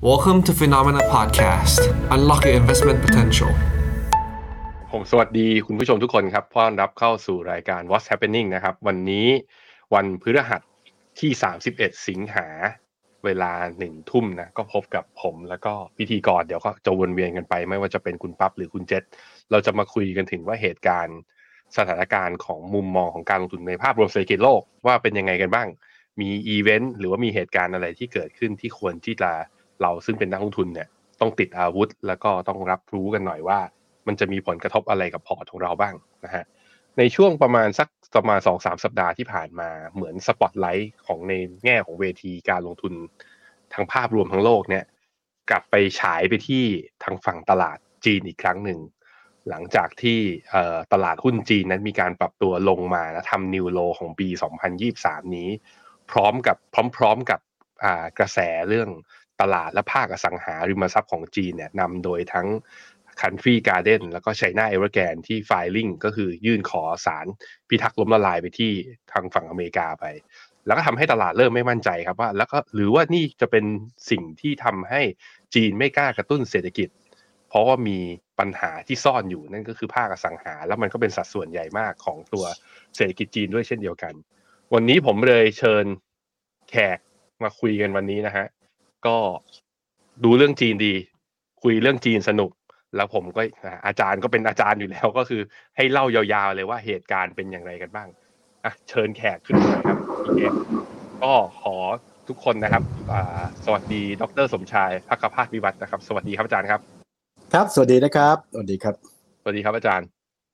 Welcome to Phenomena Podcast. Unlock your investment potential. ผมสวัสดีคุณผู้ชมทุกคนครับต้อนรับเข้าสู่รายการ What's Happening นะครับ วันนี้วันพฤหัสที่ 31 สิงหา เวลาหนึ่งทุ่มนะก็พบกับผมแล้วก็พิธีกรเดี๋ยวก็จะวนเวียนกันไป ไม่ว่าจะเป็นคุณปั๊บหรือคุณเจษเราจะมาคุยกันถึงว่าเหตุการณ์สถานการณ์ของมุมมองของการลงทุนในภาพรวมเศรษฐกิจโลกว่าเป็นยังไงกันบ้าง มีอีเวนต์หรือว่ามีเหตุการณ์อะไรที่เกิดขึ้นที่ควรที่จะ เราซึ่งเป็นนักลงทุนเนี่ยต้องติดอาวุธ แล้วก็ต้องรับรู้กันหน่อยว่า มันจะมีผลกระทบอะไรกับพอร์ตของเราบ้างนะฮะในช่วงประมาณสักประมาณสองสามสัปดาห์ที่ผ่านมาเหมือนสปอตไลท์ของในแง่ของเวทีการลงทุนทางภาพรวมทั้งโลกเนี่ยกลับไปฉายไปที่ทางฝั่งตลาดจีนอีกครั้งหนึ่ง หลังจากที่ตลาดหุ้นจีนนั้นมีการปรับตัวลงมาและทำ new low ของปี 2023 นี้ พร้อมกับพร้อม ๆกับกระแสเรื่อง ตลาดและภาคอสังหาริมทรัพย์ของจีนเนี่ยนำโดยทั้ง Country Garden แล้วก็ China Evergrande ที่ filing ก็คือยื่นขอสารพิทักษ์ล้มละลายไปที่ทางฝั่งอเมริกาไป แล้วก็ทำให้ตลาดเริ่มไม่มั่นใจครับว่า แล้วก็หรือว่านี่จะเป็นสิ่งที่ทำให้จีนไม่กล้ากระตุ้นเศรษฐกิจ เพราะว่ามีปัญหาที่ซ่อนอยู่นั่นก็คือภาคอสังหา แล้วมันก็เป็นสัดส่วนใหญ่มากของตัวเศรษฐกิจจีนด้วยเช่นเดียวกัน วันนี้ผมเลยเชิญแขกมาคุยกันวันนี้นะฮะ ก็ดูเรื่องจีนดี คุยเรื่องจีนสนุก แล้วผมก็อาจารย์ก็เป็นอาจารย์อยู่แล้วก็คือ ให้เล่ายาวๆเลยว่าเหตุการณ์เป็นอย่างไรกันบ้างอะเชิญแขกขึ้นมาครับพี่เอก็ขอทุกคนนะครับสวัสดี ดร สมชายพักภาควิวัฒนะครับ สวัสดีครับอาจารย์ครับ ครับ สวัสดีนะครับ สวัสดีครับ สวัสดีครับอาจารย์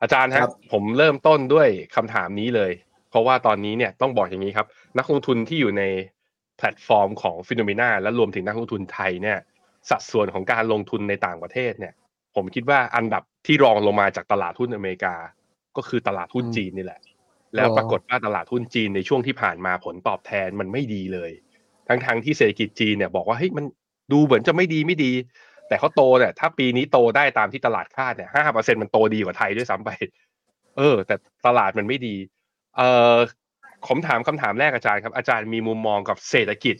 อาจารย์ครับ ผมเริ่มต้นด้วยคำถามนี้เลย เพราะว่าตอนนี้เนี่ยต้องบอกอย่างนี้ครับ นักลงทุนที่อยู่ในแพ ลตฟอร์มของ FINNOMENA และรวมถึงนักลงทุนไทยเนี่ย สัดส่วนของการลงทุนในต่างประเทศเนี่ย ผมคิดว่าอันดับที่รองลงมาจากตลาดหุ้นอเมริกา ก็คือตลาดหุ้นจีนนี่แหละ แล้วปรากฏว่าตลาดหุ้นจีนในช่วงที่ผ่านมาผลตอบแทนมันไม่ดีเลย ทั้งๆที่เศรษฐกิจจีนเนี่ยบอกว่าเฮ้ยมันดูเหมือนจะไม่ดีไม่ดี แต่เขาโตเนี่ยถ้าปีนี้โตได้ตามที่ตลาดคาดเนี่ยห้าเปอร์เซ็นมันโตดีกว่าไทยด้วยซ้ำไป เออ แต่ตลาดมันไม่ดี เออ ผมถามคำถามแรกอาจารย์ครับ อาจารย์มีมุมมองกับเศรษฐกิจ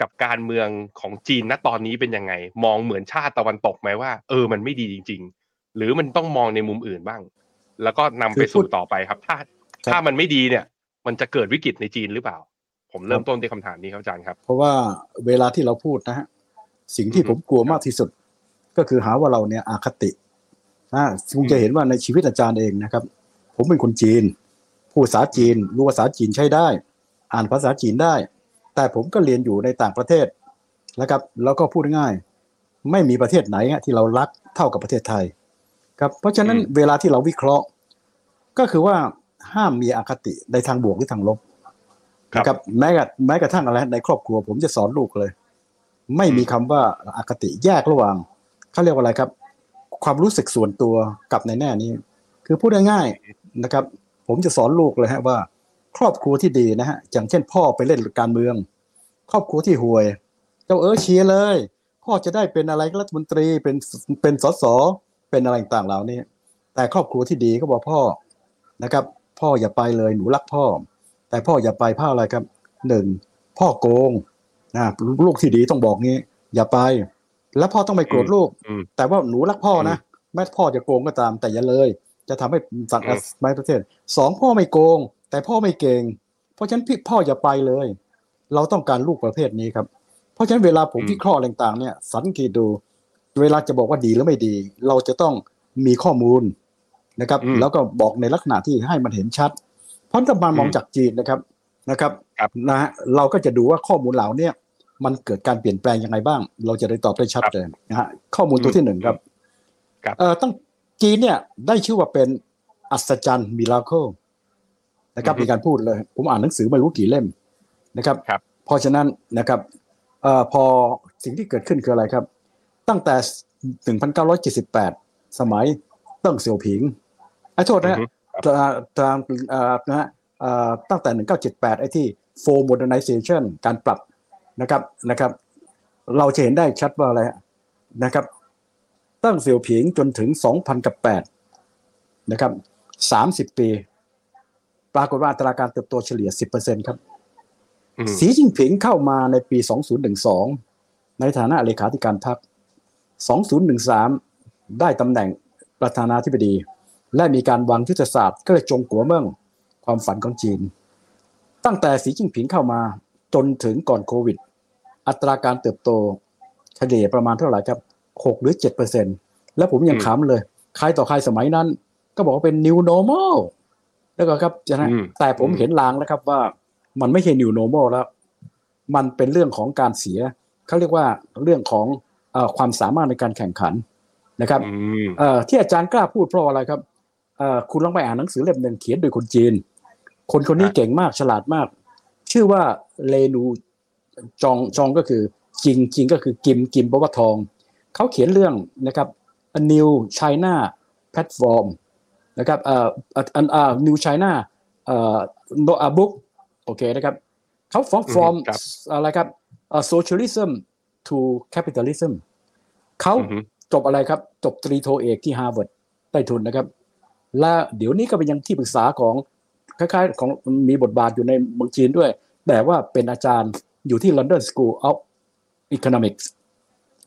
กับการเมืองของจีนณตอนนี้เป็นยังไง มองเหมือนชาติตะวันตกไหมว่า เออมันไม่ดีจริง ๆ หรือมันต้องมองในมุมอื่นบ้าง แล้วก็นำไปสู่ต่อไปครับ ถ้าถ้ามันไม่ดีเนี่ย มันจะเกิดวิกฤตในจีนหรือเปล่า ผมเริ่มต้นที่คำถามนี้ครับอาจารย์ครับ เพราะว่าเวลาที่เราพูดนะฮะสิ่งที่ผมกลัวมากที่สุด ก็คือหาว่าเราเนี่ยอาคตินะคุณจะเห็นว่าในชีวิตอาจารย์เองนะครับ ผมเป็นคนจีน พูดภาษาจีนรู้ภาษาจีนใช้ได้ อ่านภาษาจีนได้ แต่ผมก็เรียนอยู่ในต่างประเทศนะครับแล้วก็พูดง่าย ไม่มีประเทศไหนที่เรารักเท่ากับประเทศไทย ครับเพราะฉะนั้นเวลาที่เราวิเคราะห์ ก็คือว่าห้ามมีอคติในทางบวกหรือทางลบนะครับแม้กระแม้กระทั่งอะไรในครอบครัว ผมจะสอนลูกเลย ไม่มีคำว่าอาคติแยกระหว่างเขาเรียกว่าอะไรครับ ความรู้สึกส่วนตัวกับในแน่นี้ คือพูดง่ายๆนะครับ ผมจะสอนลูกเลยฮะว่า ครอบครัวที่ดีนะฮะอย่างเช่นพ่อไปเล่นการเมือง ครอบครัวที่ห่วย เจ้าเออเชียร์เลย พ่อจะได้เป็นอะไรรัฐมนตรีเป็นเป็นสสเป็นอะไรต่างเหล่านี้แต่ครอบครัวที่ดีก็บอกพ่อนะครับ พ่ออย่าไปเลยหนูรักพ่อ แต่พ่ออย่าไปพ่ออะไรครับหนึ่งพ่อโกงนะลูกที่ดีต้องบอกงี้ อย่าไป แล้วพ่อต้องไม่โกรธลูก แต่ว่าหนูรักพ่อนะแม้พ่อจะโกงก็ตามแต่อย่าเลย จะทำให้สังคมในประเทศสองพ่อไม่โกง แต่พ่อไม่เก่ง เพราะฉะนั้นพี่พ่ออย่าไปเลย เราต้องการลูกประเภทนี้ครับ เพราะฉะนั้นเวลาผมวิเคราะห์ต่างๆ เนี่ย สังเกตดู เวลาจะบอกว่าดีหรือไม่ดี เราจะต้องมีข้อมูลนะครับ แล้วก็บอกในลักษณะที่ให้มันเห็นชัด เพราะถ้ามามองจากจีนนะครับนะครับนะฮะเราก็จะดูว่าข้อมูลเหล่านี้มันเกิดการเปลี่ยนแปลงยังไงบ้าง เราจะได้ตอบได้ชัดเลยนะฮะข้อมูลตัวที่หนึ่งครับเอ่อต้อง จีนเนี่ยได้ชื่อว่าเป็นอัศจรรย์มิราเคิลนะครับมีการพูดเลย ผมอ่านหนังสือไม่รู้กี่เล่มนะครับรบเพราะฉะนั้นนะครับเอ่อพอสิ่งที่เกิดขึ้นคืออะไรครับ ตั้งแต่ 1978 สมัยเติ้งเสี่ยวผิงไอ้โทษนะตามนะฮะตั้งแต่ 1978 ไอ้ที่ for modernization การปรับนะครับนะครับ เราจะเห็นได้ชัดว่าอะไรนะครับ ตั้งเสี่ยวผิงจนถึง 2,000กับ8นะครับ 30 ปี ปรากฏว่าอัตราการเติบโตเฉลี่ย 10%ครับ สีจิ้งผิงเข้ามาในปี 2012 ในฐานะเลขาธิการพรรค 2013 ได้ตำแหน่งประธานาธิบดี และมีการวางยุทธศาสตร์ก็เลยจงกัวเมืองความฝันของจีน ตั้งแต่สีจิ้งผิงเข้ามาจนถึงก่อนโควิด อัตราการเติบโตเฉลี่ยประมาณเท่าไหร่ครับ 6หรือ7เปอร์เซ็นแล้วผมยังอืมขำเลย ใครต่อใครสมัยนั้น ก็บอกว่าเป็น new normal แล้วก็ครับจะนะอืมแต่ผมอืมเห็นลางแล้วครับว่ามันไม่ใช่ new normal แล้ว มันเป็นเรื่องของการเสีย เขาเรียกว่าเรื่องของเออความสามารถในการแข่งขันนะครับอืมเอ่อที่อาจารย์กล้าพูดเพราะอะไรครับเอ่อคุณลองไปอ่านหนังสือเล่มหนึ่งเขียนโดยคนจีน คนคนนี้ครับเก่งมากฉลาดมาก ชื่อว่าเลนูจองจองก็คือจริงจริงก็คือกิมกิมแปลว่าทอง เขาเขียนเรื่องนะครับ A New China Platform นะครับเอ่ออันอ่า New China เอ่อ no a book โอเคนะครับเขาฟ้องอืม from ครับอะไรครับเอ่อ socialism to capitalism เขาอือฮึจบอะไรครับ จบตรีโทเอกที่ฮาร์วาร์ดได้ทุนนะครับ และเดี๋ยวนี้ก็เป็นยังที่ปรึกษาของคล้ายๆของมีบทบาทอยู่ในเมืองจีนด้วย แต่ว่าเป็นอาจารย์อยู่ที่ London School of Economics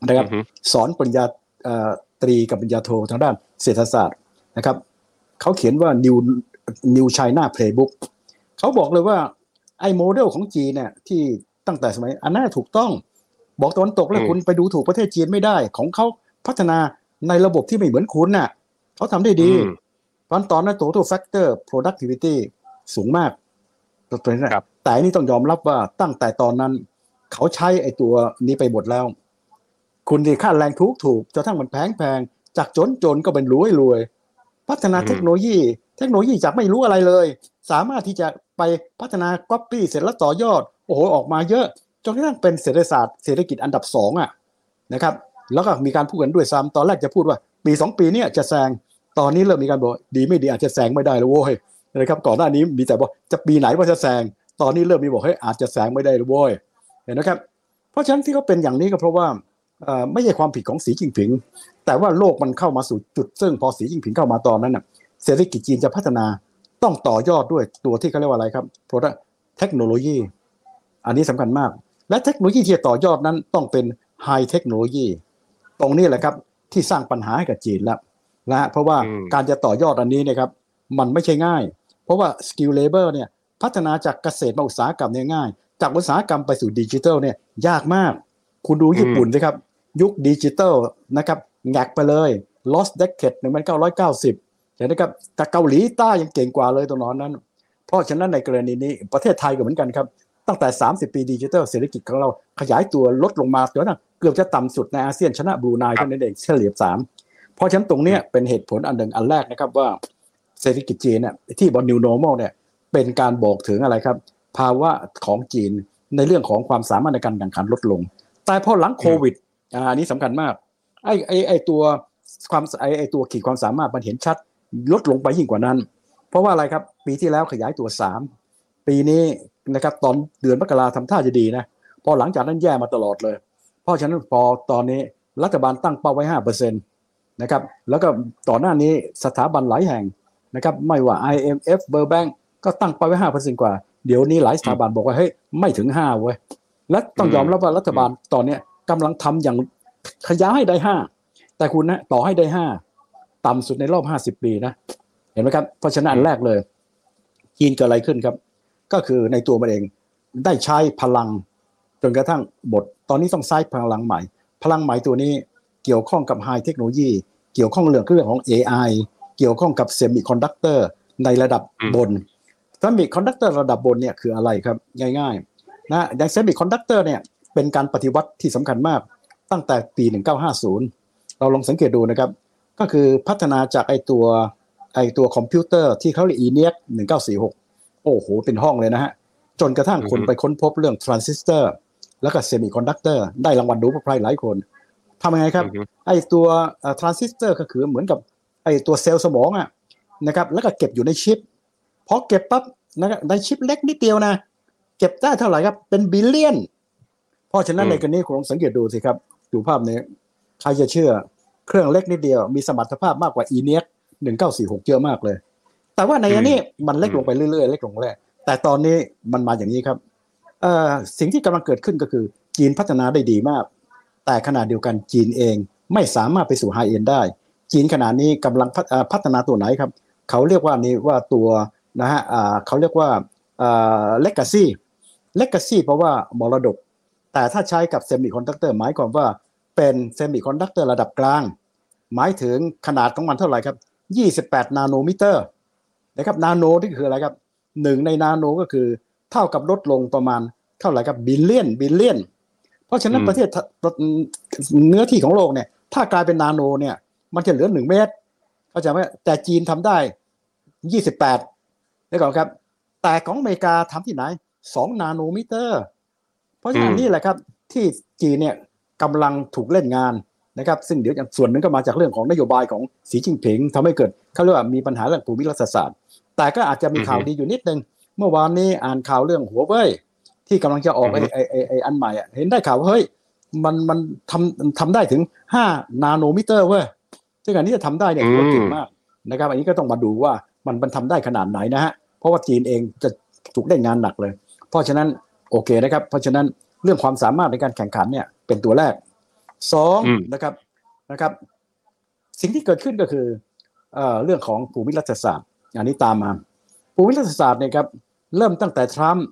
นะครับอือฮึสอนปริญญาเอ่อตรีกับปริญญาโททางด้านเศรษฐศาสตร์นะครับเขาเขียนว่า New New China Playbook เขาบอกเลยว่าไอ้โมเดลของจีนเนี่ยที่ตั้งแต่สมัยอันนั้นถูกต้อง บอกตะวันตกแล้วอืมคุณไปดูถูกประเทศจีนไม่ได้ ของเขาพัฒนาในระบบที่ไม่เหมือนคุณน่ะเขาทำได้ดีอืมเพราะฉะนั้นตอนนั้น total factor productivity สูงมากตัวนี้นะครับแต่อันนี่ต้องยอมรับว่าตั้งแต่ตอนนั้น เขาใช้ไอ้ตัวนี้ไปหมดแล้ว คุณดีค่าแรงทุกถูกจนทั้งมันแพงแพงจากจนจนก็เป็นรวยรวย พัฒนาเทคโนโลยี เทคโนโลยีจากไม่รู้อะไรเลย สามารถที่จะไปพัฒนาก๊อปปี้เสร็จแล้วต่อยอด โอ้โหออกมาเยอะ จนกระทั่งเป็นเศรษฐศาสตร์เศรษฐกิจอันดับสองอะนะครับ แล้วก็มีการพูดกันด้วยซ้ำตอนแรกจะพูดว่า ปีสองปีเนี้จะแซงตอนนี้เริ่มมีการบอกดีไม่ดีอาจจะแซงไม่ได้แล้วโว้ยนะครับก่อนหน้านี้มีแต่บอกจะปีไหนว่าจะแซงตอนนี้เริ่มมีบอกเฮ้ยอาจจะแซงไม่ได้แล้วโว้ยเห็นนะครับ เพราะฉะนั้นที่เขาเป็นอย่างนี้ก็เพราะว่า ไม่ใช่ความผิดของสีจิ้งผิง แต่ว่าโลกมันเข้ามาสู่จุด ซึ่งพอสีจิ้งผิงเข้ามาตอนนั้นน่ะเศรษฐกิจจีนจะพัฒนาต้องต่อยอดด้วยตัวที่เขาเรียกว่าอะไรครับ product เทคโนโลยี อันนี้สำคัญมาก และเทคโนโลยีที่จะต่อยอดนั้นต้องเป็น high technology ตรงนี้แหละครับที่สร้างปัญหาให้กับจีนแล้วนะฮะเพราะว่าอืมการจะต่อยอดอันนี้เนี่ยนะครับมันไม่ใช่ง่าย เพราะว่า skill labor เนี่ยพัฒนาจากเกษตรมาอุตสาหกรรมเนี่ยง่าย จากอุตสาหกรรมไปสู่ดิจิทัลเนี่ยยากมาก คุณดูญี่ปุ่นสิครับ ยุคดิจิทัลนะครับแหงกไปเลย lost decade 1990เห็นไหมครับแต่เกาหลีใต้ยังเก่งกว่าเลยตรงนั้น เพราะฉะนั้นในกรณีนี้ประเทศไทยก็เหมือนกันครับ ตั้งแต่ 30 ปีดิจิทัลเศรษฐกิจของเราขยายตัวลดลงมาจนกระทั่งเกือบจะต่ำสุดในอาเซียนชนะบรูไนครับเท่านั้นเองเฉลี่ยสามเพราะฉะนั้นตรงเนี้ยเป็นเหตุผลอันหนึ่งอันแรกนะครับว่าเศรษฐกิจจีนเนี่ยที่บอ new normal เนี่ยเป็นการบอกถึงอะไรครับ ภาวะของจีนในเรื่องของความสามารถในการแข่งขันลดลง แต่พอหลังโควิด อ่าอันนี้สำคัญมากไอ้ไอ้ไอ้ตัวความไอ้ไอ้ตัวขีดความสามารถมันเห็นชัด ลดลงไปยิ่งกว่านั้น เพราะว่าอะไรครับ ปีที่แล้วขยายตัวสามปีนี้นะครับตอนเดือนมกราทำท่าจะดีนะพอหลังจากนั้นแย่มาตลอดเลย เพราะฉะนั้นพอตอนนี้รัฐบาลตั้งเป้าไว้ห้าเปอร์เซ็นตนะครับแล้วก็ต่อหน้านี้สถาบันหลายแห่งนะครับไม่ว่า IMF World Bank ก็ตั้งเป้าไว้ห้าเปอร์เซ็นกว่า เดี๋ยวนี้หลายสถาบันบอกว่าเฮ้ยไม่ถึงห้าเว้ยและต้องยอมรับว่ารัฐบาลตอนเนี้ย กำลังทำอย่างขยายให้ได้ห้าแต่คุณนะต่อให้ได้ห้าต่ำสุดในรอบห้าสิบปีนะเห็นไหมครับเพราะฉะนั้นอันแรกเลยจีนเกิดอะไรขึ้นครับ ก็คือในตัวมันเองได้ใช้พลังจนกระทั่งหมด ตอนนี้ต้องใช้พลังใหม่ พลังใหม่ตัวนี้เกี่ยวข้องกับ high technology เกี่ยวข้องเรื่องเรื่องของ AI เกี่ยวข้องกับเซมิคอนดักเตอร์ในระดับบนเซมิคอนดักเตอร์ระดับบนเนี่ยคืออะไรครับ ง่ายๆนะอย่างเซมิคอนดักเตอร์เนี่ย เป็นการปฏิวัติที่สำคัญมากตั้งแต่ปี 1950 เราลองสังเกตดูนะครับ ก็คือพัฒนาจากไอตัวไอตัวคอมพิวเตอร์ที่เขาเรียก ENIAC 1946 โอ้โห เป็นห้องเลยนะฮะ จนกระทั่งคนอือฮึไปค้นพบเรื่องทรานซิสเตอร์แล้วก็เซมิคอนดักเตอร์ได้รางวัล Nobel Prize หลายคนทำยังไงครับอือฮึไอตัวทรานซิสเตอร์ก็คือเหมือนกับไอตัวเซลล์สมองอะนะครับแล้วก็เก็บอยู่ในชิปพอเก็บปั๊บนะครับในชิปเล็กนิดเดียวนะ เก็บได้เท่าไหร่ครับ เป็น billion เพ ราะฉะนั้นอืมในกรณีคุณลองสังเกตดูสิครับดูภาพนี้ใครจะเชื่อเครื่องเล็กนิดเดียว มีสมรรถภาพมากกว่า e n e 1946เยอะมากเลย แต่ว่าในอันนี้มันเล็กลงไปเรื่อยๆเล็กลงเรื่อยแต่ตอนนี้มันมาอย่างนี้ครับเอ่อสิ่งที่กำลังเกิดขึ้นก็คือ จีนพัฒนาได้ดีมาก แต่ขณะเดียวกันจีนเองไม่สามารถไปสู่ high-end ได้ จีนขณะนี้กำลังพัฒเอ่อพัฒนาตัวไหนครับ เขาเรียกว่านี่ว่าตัวนะฮะอ่าเขาเรียกว่า legacy legacy เพราะว่ามรดก แต่ถ้าใช้กับเซมิคอนดักเตอร์หมายความว่าเป็นเซมิคอนดักเตอร์ระดับกลาง หมายถึงขนาดของมันเท่าไหร่ครับ 28 นาโนมิเตอร์นะครับนาโนที่คืออะไรครับหนึ่งในนาโนก็คือเท่ากับลดลงประมาณเท่าไหร่ครับ billion billionเพราะฉะนั้นอืมประเทศเนื้อที่ของโลกเนี่ย ถ้ากลายเป็นนาโนเนี่ย มันจะเหลือหนึ่งเมตรเข้าใจไหมแต่จีนทำได้28ได้ก่อนครับ แต่ของอเมริกาทำที่ไหน2นาโนมิเตอร์เพ ราะฉะนั้นอืมนี่แหละครับที่จีนเนี่ยกำลังถูกเล่นงานนะครับซึ่งเดี๋ยวอย่างส่วนหนึ่งก็มาจากเรื่องของนโยบายของสีจิ้นผิงทำให้เกิดเขาเรียกว่ามีปัญหาเรื่องภูมิรัฐศาสตร์ แต่ก็อาจจะมีข่าวดีอยู่นิดนึง เมื่อวานนี้อ่านข่าวเรื่องหัวเว่ยที่กำลังจะออกไอ้ไอ้ไอ้ไอ้อันใหม่อะเห็นได้ข่าวว่าเฮ้ยมันมันทำทำได้ถึง 5 นาโนมิเตอร์เว้ยซึ่งอันนี้จะทำได้เนี่ยถือว่าเก่งมากนะครับ อันนี้ก็ต้องมาดูว่ามันมันทำได้ขนาดไหนนะฮะเพราะว่าจีนเองจะถูกได้งานหนักเลย เพราะฉะนั้น โอเคนะครับ เพราะฉะนั้นเรื่องความสามารถในการแข่งขันเนี่ย เป็นตัวแรกสองอืมนะครับนะครับ สิ่งที่เกิดขึ้นก็คือเอ่อเรื่องของภูมิรัฐศาสตร์อันนี้ตามมาภูมิรัฐศาสตร์เนี่ยครับเริ่มตั้งแต่ทรัมป์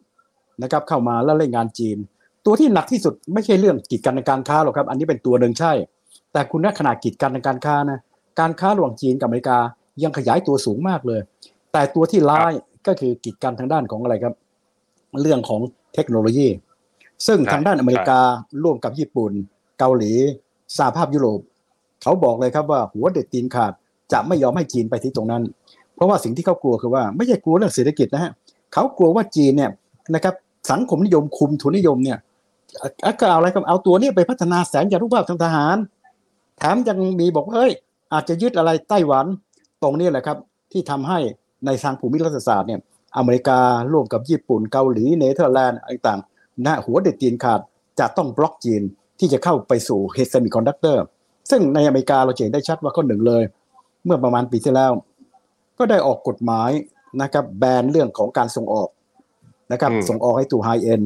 นะครับ เข้ามาแล้วเล่นงานจีน ตัวที่หนักที่สุดไม่ใช่เรื่องกีดกันในการค้าหรอกครับ อันนี้เป็นตัวหนึ่งใช่ แต่คุณนะขนาดกีดกันในการค้านะการค้าระหว่างจีนกับอเมริกายังขยายตัวสูงมากเลย แต่ตัวที่ร้ายก็คือกีดกันทางด้านของอะไรครับ เรื่องของ เทคโนโลยี ซึ่งใช่ทางด้านอเมริการ่วมกับญี่ปุ่น เกาหลีสหภาพยุโรป เขาบอกเลยครับว่าหัวเด็ดตีนขาดจะไม่ยอมให้จีนไปที่ตรงนั้น เพราะว่าสิ่งที่เขากลัวคือว่าไม่ใช่กลัวเรื่องเศรษฐกิจนะฮะเขากลัวว่าจีนเนี่ยนะครับสังคมนิยมคุมทุนนิยมเนี่ยอะก็เอาอะไรก็เอาตัวเนี้ไปพัฒนาแสงยานุภาพทางทหารแถมยังมีบอกว่าเฮ้ย อาจจะยึดอะไรไต้หวันตรงนี้แหละครับ ที่ทำให้ในทางภูมิรัฐศาสตร์เนี่ย อเมริการ่วมกับญี่ปุ่นเกาหลีเนเธอร์แลนด์ต่างๆนะหัวเด็ดตีนขาดจะต้องบล็อกจีนที่จะเข้าไปสู่ high-end เซมิคอนดักเตอร์ซึ่งในอเมริกาเราจะเห็นได้ชัดว่าข้อหนึ่งเลย เมื่อประมาณปีที่แล้ว ก็ได้ออกกฎหมายนะครับ ban เรื่องของการส่งออกนะครับอืมส่งออกให้ตัว high-end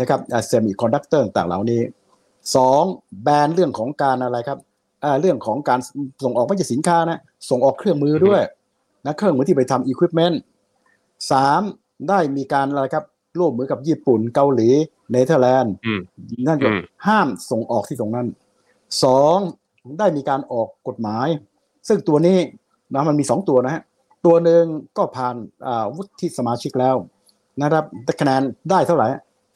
นะครับเซมิคอนดักเตอร์ต่างๆเหล่านี้สอง ban เรื่องของการอะไรครับอ่าเรื่องของการส่งออกไม่ใช่สินค้านะส่งออกเครื่องมือด้วยนะเครื่องมือที่ไปทำอุปกรณ์ สามได้มีการอะไรครับร่วมมือกับญี่ปุ่นเกาหลีเนเธอร์แลนด์อืมนั่นก็อืมห้ามส่งออกที่ตรงนั้นสองได้มีการออกกฎหมาย ซึ่งตัวนี้นะมันมีสองตัวนะฮะตัวหนึ่งก็ผ่านอ่าวุฒิสมาชิกแล้วนะครับแต่คะแนนได้เท่าไหร่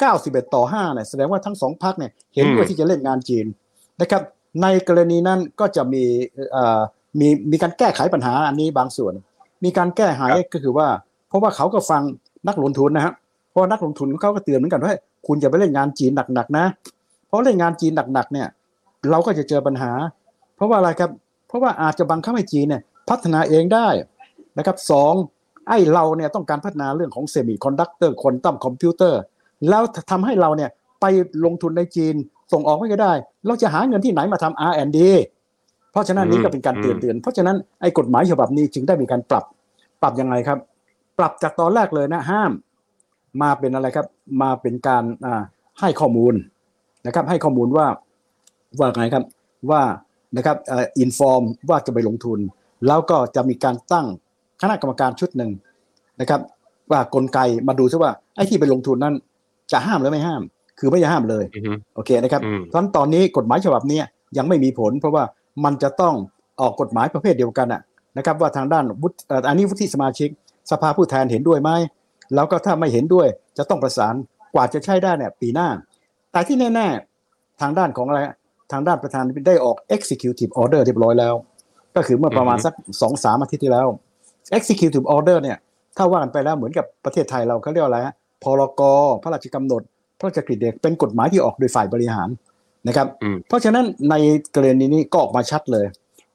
91 ต่อ5เนี่ยแสดงว่าทั้งสองพรรคเนี่ยเห็นด้วยอืมที่จะเล่นงานจีนนะครับ ในกรณีนั้นก็จะมีเอ่อมีมีการแก้ไขปัญหาอันนี้บางส่วน มีการแก้ไขก็คือว่าเพ ราะว่าเขาก็ฟังนักลงทุนนะฮะเพราะนักลงทุนเขาก็เตือนเหมือนกันว่าคุณอย่าไปเล่นงานจีนหนักๆนะ เพราะเล่นงานจีนหนักๆเนี่ยเราก็จะเจอปัญหา เพราะว่าอะไรครับ เพราะว่าอาจจะบังคับให้จีนเนี่ยพัฒนาเองได้นะครับสองไอ้เราเนี่ยต้องการพัฒนาเรื่องของเซมิคอนดักเตอร์ quantum computer แล้วทำให้เราเนี่ยไปลงทุนในจีนส่งออกก็ไม่ได้ เราจะหาเงินที่ไหนมาทำ R&D เพราะฉะนั้นนี่ก็เป็นการเตือนเตือนเพราะฉะนั้นไอ้กฎหมายฉบับนี้จึงได้มีการปรับปรับยังไงครับ ปรับจากตอนแรกเลยนะห้ามมาเป็นอะไรครับ มาเป็นการอ่าให้ข้อมูลนะครับ ให้ข้อมูลว่าว่าไงครับว่านะครับเอ่อินฟอร์มว่าจะไปลงทุน แล้วก็จะมีการตั้งคณะกรรมการชุดหนึ่งนะครับ ว่ากลไกมาดูซิว่าไอ้ที่ไปลงทุนนั้น จะห้ามหรือไม่ห้าม คือไม่จะห้ามเลยอือฮึโอเคนะครับอืมเพราะฉะนั้นตอนนี้กฎหมายฉบับนี้ยังไม่มีผล เพราะว่ามันจะต้องออกกฎหมายประเภทเดียวกันอะนะครับ ว่าทางด้านวุฒิเอ่ออันนี้วุฒิสมาชิก สภาผู้แทนเห็นด้วยไหมแล้วก็ถ้าไม่เห็นด้วยจะต้องประสานกว่าจะใช้ได้เนี่ยปีหน้า แต่ที่แน่ๆทางด้านของอะไรทางด้านประธานได้ออก executive order เรียบร้อยแล้ว ก็คือเมื่อประมาณอือฮึสักสองสามอาทิตย์ที่แล้ว executive order เนี่ยถ้าว่ากันไปแล้วเหมือนกับประเทศไทยเราเขาเรียกว่าอะไรฮะพรกพระราชกำหนด พระราชกฤษฎีกาเป็นกฎหมายที่ออกโดยฝ่ายบริหารนะครับอืมเพราะฉะนั้นในกรณีนี้ก็ออกมาชัดเลย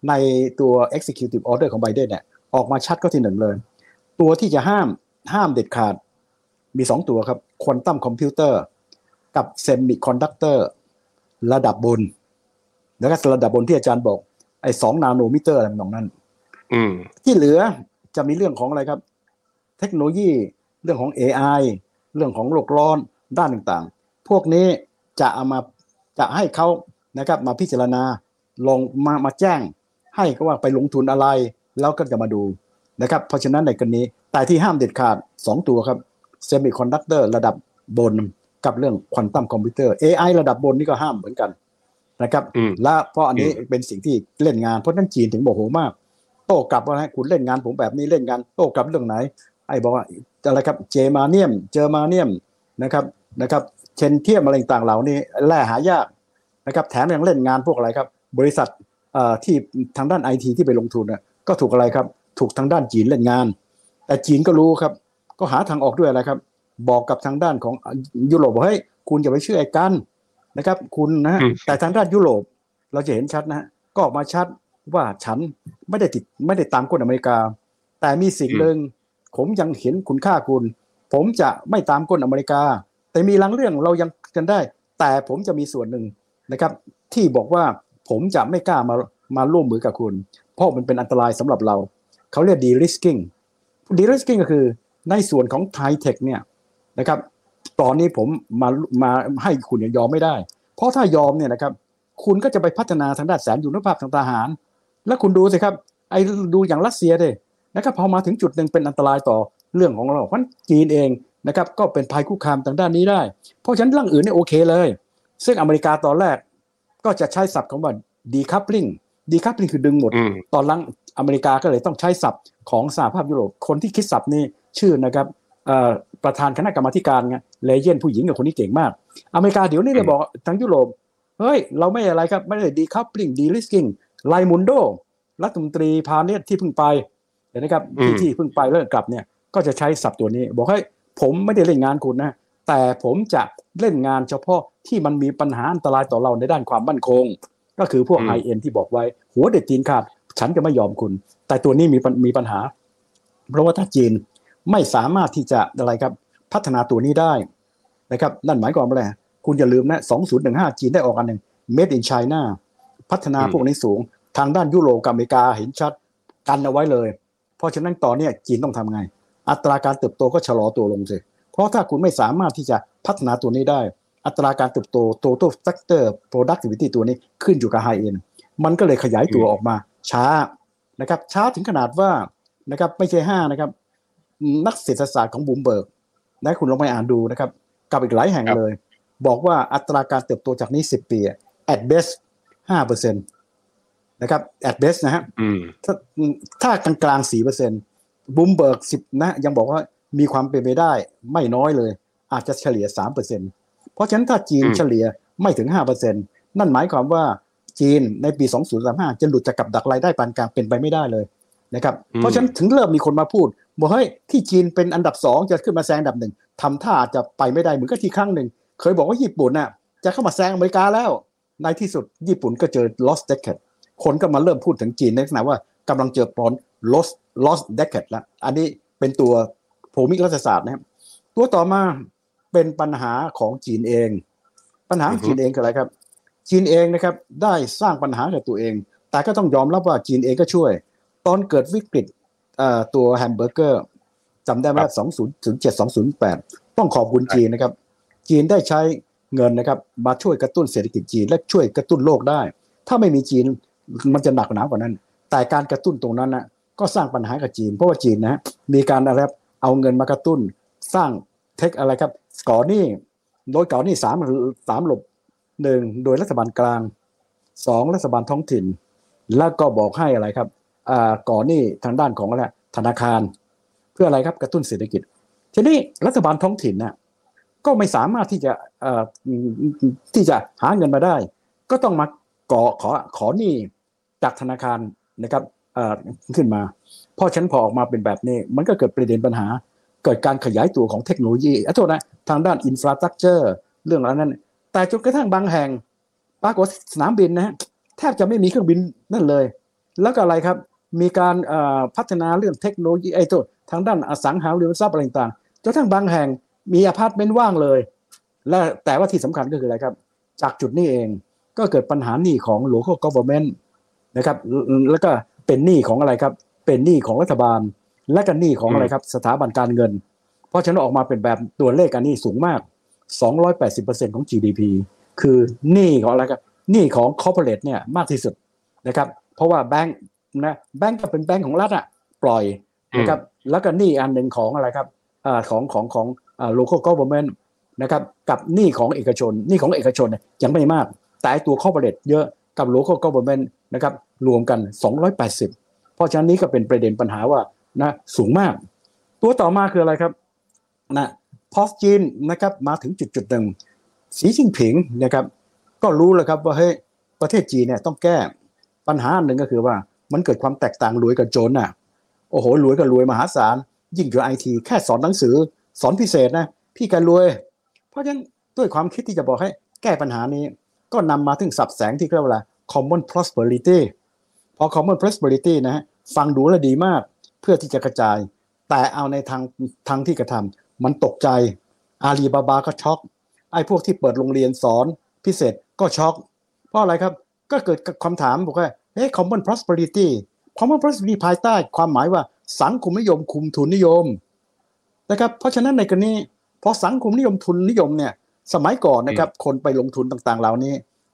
ในตัว executive order ของไบเดนเนี่ยออกมาชัดก็ที่หนึ่งเลย ตัวที่จะห้ามห้ามเด็ดขาด มีสองตัวครับ quantum computer กับเซมิคอนดักเตอร์ระดับบน แล้วก็ระดับบนที่อาจารย์บอก ไอ้สองนาโนมิเตอร์อะไรตรงนั้นอืมที่เหลือจะมีเรื่องของอะไรครับ เทคโนโลยี เรื่องของ AI เรื่องของโลกร้อนด้านต่างๆ พวกนี้จะเอามาจะให้เขานะครับ มาพิจารณาลงมามาแจ้ง ให้ก็ว่าไปลงทุนอะไร แล้วก็จะมาดู นะครับเพราะฉะนั้นในกรณีแต่ที่ห้ามเด็ดขาด 2 ตัวครับเซมิคอนดักเตอร์ระดับบนกับเรื่องควอนตัมคอมพิวเตอร์ AI ระดับบนนี่ก็ห้ามเหมือนกันนะครับอืมและเพราะอันนี้อืมเป็นสิ่งที่เล่นงานเพราะฉะนั้นจีนถึงโมโหมากโต้กลับว่าให้คุณเล่นงานผมแบบนี้เล่นงานโต้กลับเรื่องไหน ไอ้บอกว่าอะไรครับเจมาเนียม เจอมาเนียมนะครับนะครับเชนเทียมอะไรต่างๆเหล่านี้แร่หายากนะครับแถมยังเล่นงานพวกอะไรครับ บริษัทเอ่อที่ทางด้านไอทีที่ไปลงทุนน่ะก็ถูกอะไรครับ ถูกทางด้านจีนเล่นงาน แต่จีนก็รู้ครับ ก็หาทางออกด้วยอะไรครับ บอกกับทางด้านของยุโรปว่าเฮ้ยคุณอย่าไปเชื่อไอ้กันนะครับ คุณนะฮะอืมแต่ทางด้านยุโรปเราจะเห็นชัดนะฮะก็ออกมาชัดว่าฉันไม่ได้ติดไม่ได้ตามกฎอเมริกา แต่มีสิ่งหนึ่งผมยังเห็นคุณค่าคุณ ผมจะไม่ตามกฎอเมริกา แต่มีบางเรื่องเรายังกันได้ แต่ผมจะมีส่วนหนึ่งนะครับ ที่บอกว่าผมจะไม่กล้ามามาร่วมมือกับคุณ เพราะมันเป็นอันตรายสำหรับเรา เขาเรียก de-risking de-risking ก็คือในส่วนของไทเทคเนี่ยนะครับตอนนี้ผมมามาให้คุณยอมไม่ได้ เพราะถ้ายอมเนี่ยนะครับคุณก็จะไปพัฒนาทางด้านแสนยุทธภาพทางทหาร แล้วคุณดูสิครับไอ้ดูอย่างรัสเซียเลยนะครับพอมาถึงจุดหนึ่งเป็นอันตรายต่อเรื่องของเราเพราะจีนเองนะครับก็เป็นภัยคุกคามทางด้านนี้ได้ เพราะฉะนั้นเรื่องอื่นเนี่ยโอเคเลย ซึ่งอเมริกาตอนแรกก็จะใช้ศัพท์คำว่า decoupling decoupling คือดึงหมดอืมตอนหลังอเมริกาก็เลยต้องใช้ศัพท์ของสหภาพยุโรป คนที่คิดศัพท์นี่ชื่อนะครับเอ่อประธานคณะกรรมาธิการไง Leyen ผู้หญิงกับคนนี้เก่งมาก อเมริกาเดี๋ยวนี้เลยบอกทางยุโรป เฮ้ย เราไม่อะไรครับ ไม่ได้ decoupling de-risking Raimondo รัฐมนตรีพาณิชย์ที่เพิ่งไปเห็นไหมครับอืมที่ที่เพิ่งไปแล้วกลับเนี่ยก็จะใช้ศัพท์ตัวนี้ บอกเฮ้ยผมไม่ได้เล่นงานคุณนะ แต่ผมจะเล่นงานเฉพาะที่มันมีปัญหาอันตรายต่อเราในด้านความมั่นคง ก็คือพวกอืม high end ที่บอกไว้ หัวเด็ดตีนขาดฉันจะไม่ยอมคุณ แต่ตัวนี้มีปัญมีปัญหา เพราะว่าถ้าจีนไม่สามารถที่จะอะไรครับพัฒนาตัวนี้ได้นะครับนั่นหมายความว่าอะไรคุณอย่าลืมนะ2015 จีนได้ออกอันหนึ่ง Made in China พัฒนาอืมพวกนี้สูง ทางด้านยุโรปกับอเมริกาเห็นชัดกันเอาไว้เลย เพราะฉะนั้นตอนเนี้ยจีนต้องทำไง อัตราการเติบโตก็ชะลอตัวลงสิเพราะถ้าคุณไม่สามารถที่จะพัฒนาตัวนี้ได้ อัตราการเติบโต total factor productivity ตัวนี้ขึ้นอยู่กับ high end มันก็เลยขยายตัวออกมาช้านะครับช้าถึงขนาดว่านะครับไม่ใช่ห้านะครับ นักเศรษฐศาสตร์ของบูมเบิร์กนะคุณลองไปอ่านดูนะครับ กับอีกหลายแห่งครับเลย บอกว่าอัตราการเติบโตจากนี้10ปีอะ at best ห้าเปอร์เซ็นต์นะครับ at best นะฮะอืมถ้าถ้ากลางกลางสี่เปอร์เซ็นต์บูมเบิร์กสิบนะยังบอกว่ามีความเป็นไปได้ไม่น้อยเลย อาจจะเฉลี่ยสามเปอร์เซ็นต์ เพราะฉะนั้นถ้าจีนอืมเฉลี่ยไม่ถึงห้าเปอร์เซ็นต์นั่นหมายความว่าจีนในปี 2035 จะหลุดจากกับดักรายได้ปานกลางเป็นไปไม่ได้เลยนะครับ เพราะฉะนั้นถึงเริ่มมีคนมาพูดบอกเฮ้ยที่จีนเป็นอันดับสองจะขึ้นมาแซงอันดับหนึ่งทำท่าจะไปไม่ได้เหมือนกับที่ครั้งหนึ่ง เคยบอกว่าญี่ปุ่นน่ะจะเข้ามาแซงอเมริกาแล้ว ในที่สุดญี่ปุ่นก็เจอ lost decade คนก็มาเริ่มพูดถึงจีนในลักษณะว่ากำลังเจอปอน lost lost decade แล้วอันนี้เป็นตัวภูมิรัฐศาสตร์นะครับตัวต่อมา เป็นปัญหาของจีนเอง ปัญหาของจีนเองคืออะไรครับ จีนเองนะครับ ได้สร้างปัญหากับตัวเอง แต่ก็ต้องยอมรับว่าจีนเองก็ช่วย ตอนเกิดวิกฤตเอ่อตัวแฮมเบอร์เกอร์จำได้ไหมครับ2007 2008ต้องขอบคุณจีนนะครับ จีนได้ใช้เงินนะครับ มาช่วยกระตุ้นเศรษฐกิจจีนและช่วยกระตุ้นโลกได้ ถ้าไม่มีจีนมันจะหนักหนากว่านั้น แต่การกระตุ้นตรงนั้นนะก็สร้างปัญหากับจีน เพราะว่าจีนนะมีการอะไรครับเอาเงินมากระตุ้นสร้างเทคอะไรครับ ก่อหนี้โดยก่อหนี้สามสามหลบหนึ่งโดยรัฐบาลกลางสองรัฐบาลท้องถิ่น แล้วก็บอกให้อะไรครับอ่าก่อหนี้ทางด้านของอะไรธนาคาร เพื่ออะไรครับกระตุ้นเศรษฐกิจ ทีนี้รัฐบาลท้องถิ่นน่ะก็ไม่สามารถที่จะที่จะหาเงินมาได้ ก็ต้องมาก่อขอขอหนี้จากธนาคารนะครับขึ้นมาพราะฉะนันพอออกมาเป็นแบบนี้ มันก็เกิดประเด็นปัญหา เกิดการขยายตัวของเทคโนโลยีอะโทษนะทางด้านอินฟราสตรักเจอร์เรื่องอะไรนั้น แต่จนกระทั่งบางแห่งปรากฏสนามบินนะฮะแทบจะไม่มีเครื่องบินนั่นเลย แล้วก็อะไรครับ มีการพัฒนาเรื่องเทคโนโลยีไอ้ตัวทางด้านอสังหาริมทรัพย์อะไรต่างๆจนกระทั่งบางแห่งมีอพาร์ตเมนต์ว่างเลย และแต่ว่าที่สำคัญก็คืออะไรครับ จากจุดนี้เองก็เกิดปัญหาหนี้ของ local government นะครับ แล้วก็เป็นหนี้ของอะไรครับ เป็นหนี้ของรัฐบาล และก็หนี้ของอะไรครับสถาบันการเงิน เพราะฉะนั้นออกมาเป็นแบบตัวเลขอันนี้สูงมาก 280%ของ GDP คือหนี้ของอะไรครับหนี้ของ corporate เนี่ยมากที่สุดนะครับ เพราะว่าแบงค์นะแบงค์ก็เป็นแบงค์ของรัฐอะปล่อยนะครับแล้วก็หนี้อันหนึ่งของอะไรครับอาของของของอ่า local government นะครับกับหนี้ของเอกชนหนี้ของเอกชนเนี่ยยังไม่มาก แต่ไอ้ตัวคอร์ปอเรทเยอะกับ local government นะครับรวมกัน 280 เพราะฉะนั้นนี้ก็เป็นประเด็นปัญหาว่า นะสูงมาก ตัวต่อมาคืออะไรครับนะพอจีนนะครับมาถึงจุดจุดหนึ่งสีจิ้นผิงนะครับ ก็รู้แล้วครับว่าเฮ้ยประเทศจีนเนี่ยต้องแก้ปัญหาอันหนึ่งก็คือว่ามันเกิดความแตกต่างรวยกับจนน่ะโอ้โหรวยกับรวยมหาศาล ยิ่งอยู่ไอทีแค่สอนหนังสือ สอนพิเศษนะ พี่แกรวย เพราะฉะนั้นด้วยความคิดที่จะบอกให้แก้ปัญหานี้ ก็นำมาถึงสับแสงที่เรียกว่า common prosperity พอ common prosperity นะฮะฟังดูแล้วดีมาก เพื่อที่จะกระจาย แต่เอาในทางทางที่กระทำมันตกใจอาลีบาบาก็ช็อกไอ้พวกที่เปิดโรงเรียนสอนพิเศษก็ช็อก เพราะอะไรครับ ก็เกิดคำถามบอกว่าเฮ้ย common prosperity common prosperity ภายใต้ความหมายว่าสังคมนิยมคุมทุนนิยมนะครับเพราะฉะนั้นในกรณีพอสังคมนิยมทุนนิยมเนี่ยสมัยก่อนนะครับคนไปลงทุนต่างๆ เหล่านี้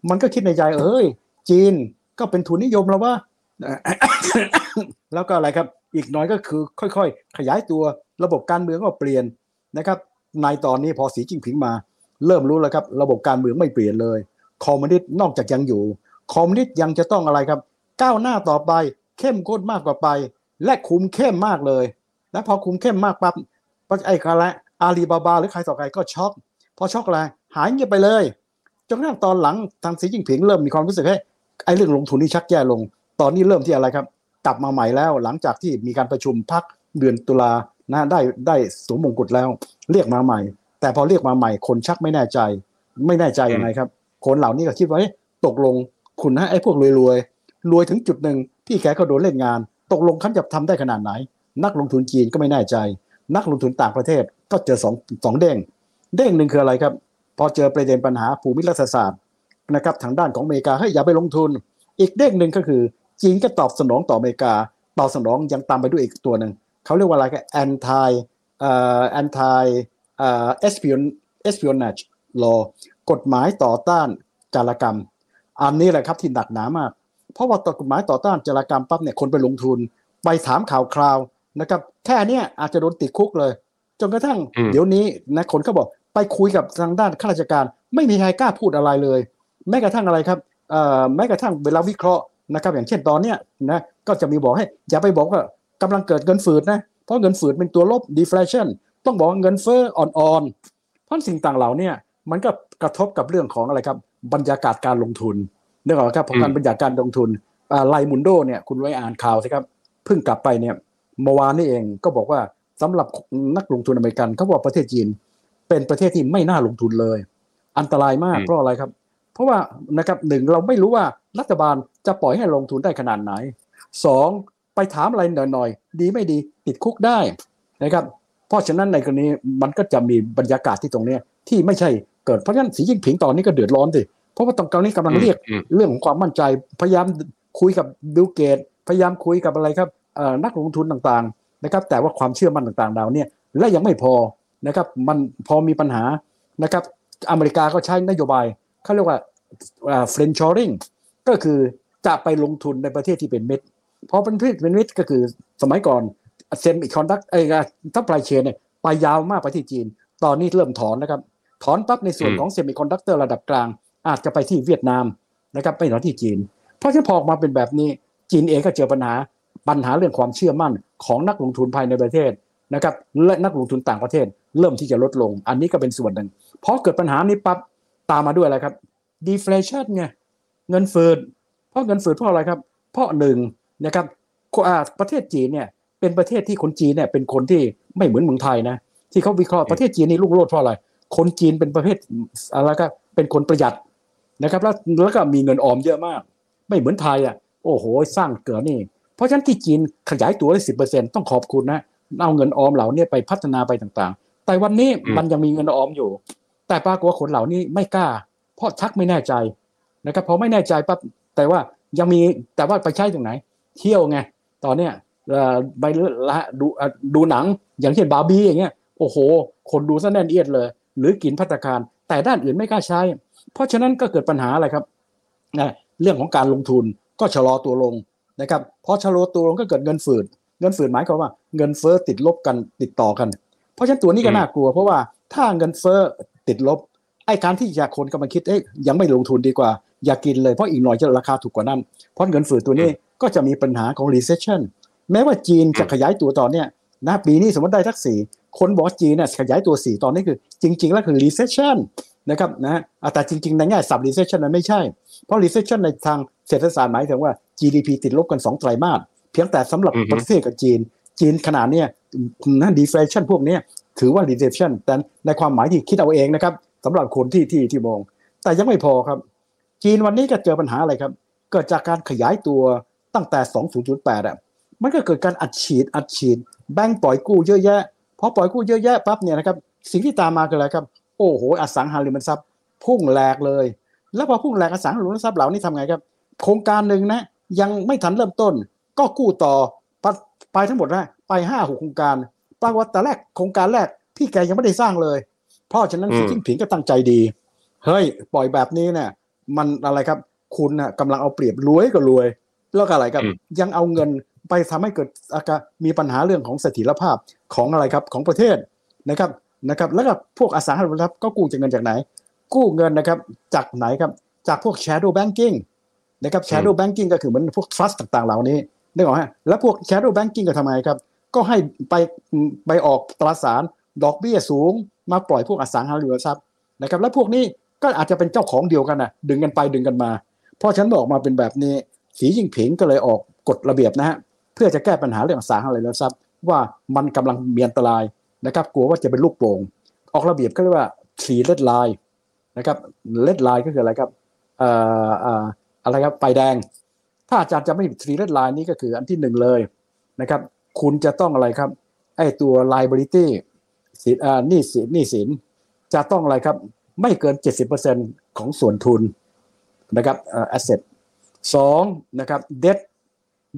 มันก็คิดในใจเอ้ยจีนก็เป็นทุนนิยมแล้วว่า แล้วก็อะไรครับอีกน้อยก็คือค่อย ๆ ขยายตัวระบบการเมืองก็เปลี่ยนนะครับ ในตอนนี้พอสีจิ้งผิงมา เริ่มรู้แล้วครับ ระบบการเมืองไม่เปลี่ยนเลย คอมมิวนิสต์นอกจากยังอยู่ คอมมิวนิสต์ยังจะต้องอะไรครับ ก้าวหน้าต่อไป เข้มข้นมากกว่าไป และคุมเข้มมากเลย และพอคุมเข้มมากปั๊บไอ้อะไรอาลีบาบา หรือใครต่อใครก็ช็อก พอช็อกอะไรหายเงียบไปเลยจนกระทั่งตอนหลังทางสีจิ้งผิงเริ่มมีความรู้สึกให้ไอ้เรื่องลงทุนนี่ชักแย่ลง ตอนนี้เริ่มที่อะไรครับ กลับมาใหม่แล้วหลังจากที่มีการประชุมพักเดือนตุลานะได้ได้สวมมงกุฎแล้ว เรียกมาใหม่ แต่พอเรียกมาใหม่ คนชักไม่แน่ใจ ไม่แน่ใจยังไงครับ คนเหล่านี้ก็คิดว่าตกลงคุณนะไอ้พวกรวยรวยรวยถึงจุดหนึ่งพี่แกก็โดนเล่นงาน ตกลงเขาจะทำได้ขนาดไหน นักลงทุนจีนก็ไม่แน่ใจ นักลงทุนต่างประเทศก็เจอสองสองเด้ง เด้งหนึ่งคืออะไรครับ พอเจอประเด็นปัญหาภูมิรัฐศาสตร์นะครับทางด้านของอเมริกาให้อย่าไปลงทุน อีกเด้งหนึ่งก็คือ จีนก็ตอบสนองต่ออเมริกา ตอบสนองยังตามไปด้วยอีกตัวหนึ่งเขาเรียกว่าอะไรกัน anti เอ่อ anti เอ่อ espion espionage law กฎหมายต่อต้านจารกรรม อันนี้แหละครับที่หนักหนามาก เพราะว่าต่อกฎหมายต่อต้านจารกรรมปั๊บเนี่ยคนไปลงทุน ไปถามข่าวคราวนะครับแค่เนี้ยอาจจะโดนติดคุกเลย จนกระทั่งอืมเดี๋ยวนี้นะคนเขาบอกไปคุยกับทางด้านข้าราชการ ไม่มีใครกล้าพูดอะไรเลย แม้กระทั่งอะไรครับเอ่อแม้กระทั่งเวลาวิเคราะห์ นะครับ อย่างเช่นตอนเนี้ยนะก็จะมีบอกให้อย่าไปบอกว่ากำลังเกิดเงินฝืดนะเพราะเงินฝืดเป็นตัวลบ deflation ต้องบอกว่าเงินเฟ้ออ่อนๆเพราะสิ่งต่างเหล่าเนี้มันก็กระทบกับเรื่องของอะไรครับบรรยากาศการลงทุนนึกออกไหมครับพอการอืมบรรยากาศการลงทุนไลมุนโดเนี่ยคุณไว้อ่านข่าวสิครับเพิ่งกลับไปเนี่ยเมื่อวานนี่เองก็บอกว่าสำหรับนักลงทุนอเมริกันเขาบอกประเทศจีน เป็นประเทศที่ไม่น่าลงทุนเลย อันตรายมากอืมเพราะอะไรครับ เพราะว่านะครับหนึ่งเราไม่รู้ว่ารัฐบาลจะปล่อยให้ลงทุนได้ขนาดไหนสองไปถามอะไรหน่อยๆ ดีไม่ดีติดคุกได้นะครับเพราะฉะนั้นในกรณีมันก็จะมีบรรยากาศที่ตรงเนี้ยที่ไม่ใช่เกิดเพราะฉะนั้นสีจิ้นผิงตอนนี้ก็เดือดร้อนสิเพราะว่าตอนนี้กำลังเรียกอืมเรื่องของความมั่นใจ พยายามคุยกับบิลเกต พยายามคุยกับอะไรครับเอ่อนักลงทุนต่างๆนะครับแต่ว่าความเชื่อมั่นต่างๆเราเนี่ยและยังไม่พอนะครับมันพอมีปัญหานะครับอเมริกาก็ใช้นโยบาย เขาเรียกว่า friendshoring ก็คือจะไปลงทุนในประเทศที่เป็นมิตรพอเป็นประเทศเป็นมิตรก็คือสมัยก่อนเซมิคอนดักเตอร์ไอ้ supply chain เนี่ยไปยาวมากไปที่จีน ตอนนี้เริ่มถอนนะครับ ถอนปั๊บในส่วนอืมของเซมิคอนดักเตอร์ระดับกลาง อาจจะไปที่เวียดนามนะครับไม่ถอนที่จีน เพราะฉะนั้นพอออกมาเป็นแบบนี้จีนเองก็เจอปัญหาปัญหาเรื่องความเชื่อมั่นของนักลงทุนภายในประเทศนะครับและนักลงทุนต่างประเทศ เริ่มที่จะลดลง อันนี้ก็เป็นส่วนหนึ่งพอเกิดปัญหานี้ปั๊บ ตามมาด้วยอะไรครับ deflation ไงเงินเฟ้อเพราะเงินเฟ้อเพราะอะไรครับ เพราะหนึ่งนะครับอ่าประเทศจีนเนี่ยเป็นประเทศที่คนจีนเนี่ยเป็นคนที่ไม่เหมือนเมืองไทยนะที่เขาวิเคราะห์ประเทศจีนนี่ลุกโลดเพราะอะไร คนจีนเป็นประเภทอะไรก็เป็นคนประหยัดนะครับ แล้วแล้วก็มีเงินออมเยอะมาก ไม่เหมือนไทยอะโอ้โหสร้างเกิดนี่ เพราะฉะนั้นที่จีนขยายตัวได้สิบเปอร์เซ็นต้องขอบคุณนะเอาเงินออมเหล่านี้ไปพัฒนาไปต่างๆ แต่วันนี้อืมมันยังมีเงินออมอยู่ แต่ปรากฏว่าคนเหล่านี้ไม่กล้า เพราะชักไม่แน่ใจนะครับพอไม่แน่ใจปั๊บแต่ว่ายังมีแต่ว่าไปใช้ตรงไหน เที่ยวไงตอนเนี้ยไปละดูดูหนังอย่างเช่นบาร์บี้อย่างเงี้ยโอ้โห คนดูซะแน่นเอียดเลย หรือกินพัตตาคาร แต่ด้านอื่นไม่กล้าใช้ เพราะฉะนั้นก็เกิดปัญหาอะไรครับนะเรื่องของการลงทุนก็ชะลอตัวลงนะครับพอชะลอตัวลงก็เกิดเงินฝืด เงินฝืดหมายความว่าเงินเฟ้อติดลบกันติดต่อกัน เพราะฉะนั้นตัวนี้ก็น่ากลัว เพราะว่าถ้าเงินเฟ้อ ติดลบไอ้การที่จะคนกำลังคิดเอ้ยยังไม่ลงทุนดีกว่า อย่ากินเลยเพราะอีกหน่อยจะราคาถูกกว่านั้น เพราะเงินฝืดตัวนี้ก็จะมีปัญหาของ recession แม้ว่าจีนจะขยายตัวตอนเนี้ยนะปีนี้สมมติได้ทักสี่คนบอกว่าจีนเนี่ยขยายตัวสี่ตอนนี้คือจริง ๆ แล้วคือ recession นะครับนะอะแต่จริง ๆ ในแง่สับ recession นั้นไม่ใช่ เพราะ recession ในทางเศรษฐศาสตร์หมายถึงว่า GDP ติดลบกัน 2 ไตรมาสเพียงแต่สำหรับอือฮึประเทศกับจีน จีนขนาดเนี้ยนะ deflation พวกเนี้ย ถือว่า recession แต่ในความหมายที่คิดเอาเองนะครับสำหรับคนที่ที่ที่มอง แต่ยังไม่พอครับ จีนวันนี้ก็เจอปัญหาอะไรครับ เกิดจากการขยายตัวตั้งแต่ 2008อะมันก็เกิดการอัดฉีดอัดฉีดแบงก์ปล่อยกู้เยอะแยะพอปล่อยกู้เยอะแยะปั๊บเนี่ยนะครับสิ่งที่ตามมาคืออะไรครับ โอ้โห อสังหาริมทรัพย์พุ่งแหลกเลย แล้วพอพุ่งแหลกอสังหาริมทรัพย์เหล่านี้ทำไงครับ โครงการหนึ่งนะยังไม่ทันเริ่มต้น ก็กู้ต่อไปไปทั้งหมดนะไปห้าหกโครงการ ปรากฏว่าแต่แรกโครงการแรกพี่แกยังไม่ได้สร้างเลย เพราะฉะนั้นอืมสีจิ้นผิงก็ตั้งใจดี เฮ้ย ปล่อยแบบนี้เนี่ย มันอะไรครับ คุณน่ะกำลังเอาเปรียบรวยก็รวย แล้วก็อะไรครับอืมยังเอาเงินไปทำให้เกิดอาการมีปัญหาเรื่องของเสถียรภาพของอะไรครับของประเทศนะครับนะครับ แล้วก็พวกอสังหาริมทรัพย์ก็กู้จากเงินจากไหน กู้เงินนะครับ จากไหนครับ จากพวก shadow banking นะครับ shadow banking ก็คือเหมือนพวก trust ต่างๆ เหล่านี้ได้หรอกฮะแล้วพวก shadow banking ก็ทำไมครับ ก็ให้ไปไปออกตราสารดอกเบี้ยสูง มาปล่อยพวกอสังหาริมทรัพย์นะครับ แล้วพวกนี้ก็อาจจะเป็นเจ้าของเดียวกันนะดึงกันไปดึงกันมา เพราะฉันบอกมาเป็นแบบนี้สีจิ้งผิงก็เลยออกกฎระเบียบนะฮะเพื่อจะแก้ปัญหาเรื่องอสังหาริมทรัพย์ ว่ามันกำลังมีอันตรายนะครับกลัวว่าจะเป็นลูกโป่งออกระเบียบก็เรียกว่า three red line นะครับ red line ก็คืออะไรครับเอ่อเอ่ออะไรครับไฟแดง ถ้าอาจารย์จะไม่ three red line นี้ก็คืออันที่หนึ่งเลยนะครับ คุณจะต้องอะไรครับ ไอ้ตัว liability สินอ่าหนี้สินหนี้สินจะต้องอะไรครับ ไม่เกิน 70%ของส่วนทุนนะครับเอ่อ asset สองนะครับ debt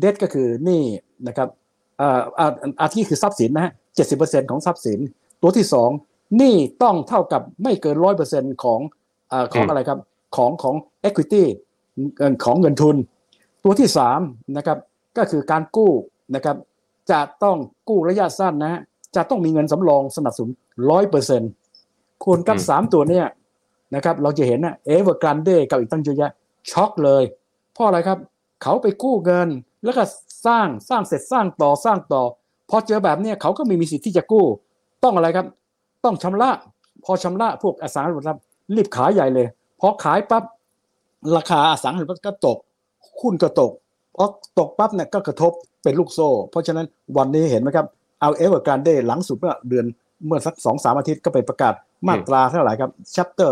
debt ก็คือหนี้นะครับเอ่ออ่าอาที่คือทรัพย์สินนะฮะ70%ของทรัพย์สิน ตัวที่สองหนี้ต้องเท่ากับไม่เกินร้อยเปอร์เซ็นของเอ่อของอืมอะไรครับของของ equity เงินของเงินทุน ตัวที่สามนะครับก็คือการกู้นะครับ จะต้องกู้ระยะสั้นนะฮะจะต้องมีเงินสำรองสนับสนุนร้อยเปอร์เซ็นต์คูณกับอืมสามตัวเนี่ยนะครับ เราจะเห็นนะเอเวอร์การเดกับอีกตั้งเยอะแยะช็อกเลย เพราะอะไรครับ เขาไปกู้เงินแล้วก็สร้างสร้างเสร็จสร้างต่อสร้างต่อพอเจอแบบเนี้ยเขาก็ไม่มีสิทธิ์ที่จะกู้ ต้องอะไรครับ ต้องชำระ พอชำระพวกอสังหาริมทรัพย์รีบขายใหญ่เลยพอขายปั๊บราคาอสังหาริมทรัพย์ก็ตกหุ้นก็ตก พอตกปั๊บเนี่ยก็กระทบเป็นลูกโซ่ เพราะฉะนั้นวันนี้เห็นไหมครับเอาเอเวอร์การเดหลังสุดเมื่อเดือนเมื่อสักสองสามอาทิตย์ก็ไปประกาศมาตราเท่าไหร่ครับ chapter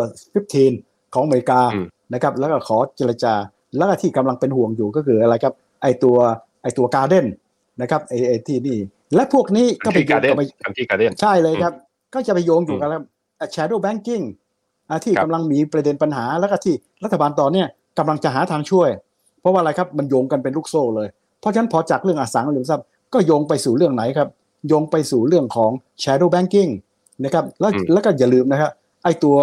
15 ของอเมริกาอืมนะครับแล้วก็ขอเจรจา แล้วก็ที่กำลังเป็นห่วงอยู่ก็คืออะไรครับ ไอตัวไอตัวการ์เด้นนะครับไอไอที่นี่ และพวกนี้ก็คันไปที่โยการงเด้นกับไปคันที่การเด้นใช่เลยครับ ก็จะไปโยงอยู่กับอะ shadow banking อะที่ครับกำลังมีประเด็นปัญหาแล้วก็ที่รัฐบาลตอนเนี้ยกำลังจะหาทางช่วย เพราะว่าอะไรครับมันโยงกันเป็นลูกโซ่เลย เพราะฉะนั้นพอจากเรื่องอสังหาริมทรัพย์ก็โยงไปสู่เรื่องไหนครับ โยงไปสู่เรื่องของ shadow banking นะครับแล้วอืมแล้วก็อย่าลืมนะครับไอตัว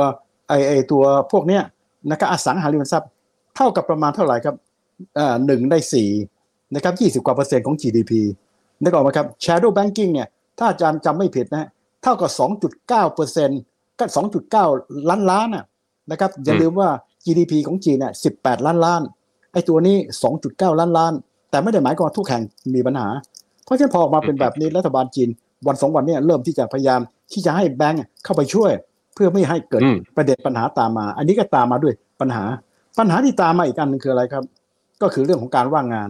ไอไอตัวพวกเนี้ยนะครับอสังหาริมทรัพย์ เท่ากับประมาณเท่าไหร่ครับอ่าหนึ่งในสี่นะครับยี่สิบกว่าเปอร์เซ็นต์ของ GDP นึกออกไหมครับ shadow banking เนี่ยถ้าอาจารย์จำไม่ผิดนะฮะเท่ากับ 2.9เปอร์เซ็นต์ก็2.9 ล้านล้านน่ะนะครับอย่าอืมลืมว่า GDP ของจีนเนี่ย18 ล้านล้าน ไอ้ตัวนี้ 2.9 ล้านล้าน แต่ไม่ได้หมายความว่าทุกแห่งมีปัญหา เพราะฉะนั้นพอออกมาเป็นแบบนี้รัฐบาลจีน วันสองวันเนี่ยเริ่มที่จะพยายามที่จะให้แบงก์เข้าไปช่วย เพื่อไม่ให้เกิดอืมประเด็นปัญหาตามมา อันนี้ก็ตามมาด้วยปัญหา ปัญหาที่ตามมาอีกอันหนึงคืออะไรครับ ก็คือเรื่องของการว่างงาน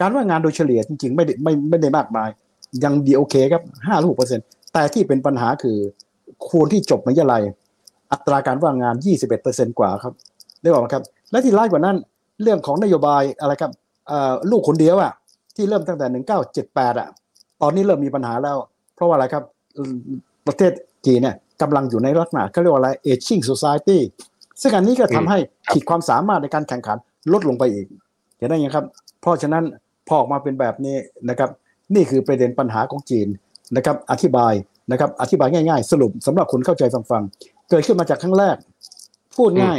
การว่างงานโดยเฉลี่ยจริงๆ ไม่ได้ไม่ไม่ได้มากมาย ยังดีโอเคครับห้าลูกเปอร์เซ็นต์แต่ที่เป็นปัญหาคือคนที่จบมหาวิทยาลัยอัตราการว่างงาน 21เปอร์เซ็นต์กว่าครับได้บอกไหมครับ และที่ร้ายกว่านั้น เรื่องของนโยบายอะไรครับเอ่อลูกคนเดียวอะที่เริ่มตั้งแต่ 1978อะตอนนี้เริ่มมีปัญหาแล้ว เพราะว่าอะไรครับอืมประเทศจีนเนี่ยกำลังอยู่ในลักษณะเขาเรียกว่าอะไร aging society ซึ่งอันนี้ก็ทำให้ขีดความสามารถในการแข่งขันลดลงไปอีกเห็นได้ยังครับ เพราะฉะนั้นพอออกมาเป็นแบบนี้นะครับ นี่คือประเด็นปัญหาของจีนนะครับ อธิบายนะครับ อธิบายง่าย ๆ สรุปสำหรับคนเข้าใจฟังๆเกิดขึ้นมาจากครั้งแรก พูดง่าย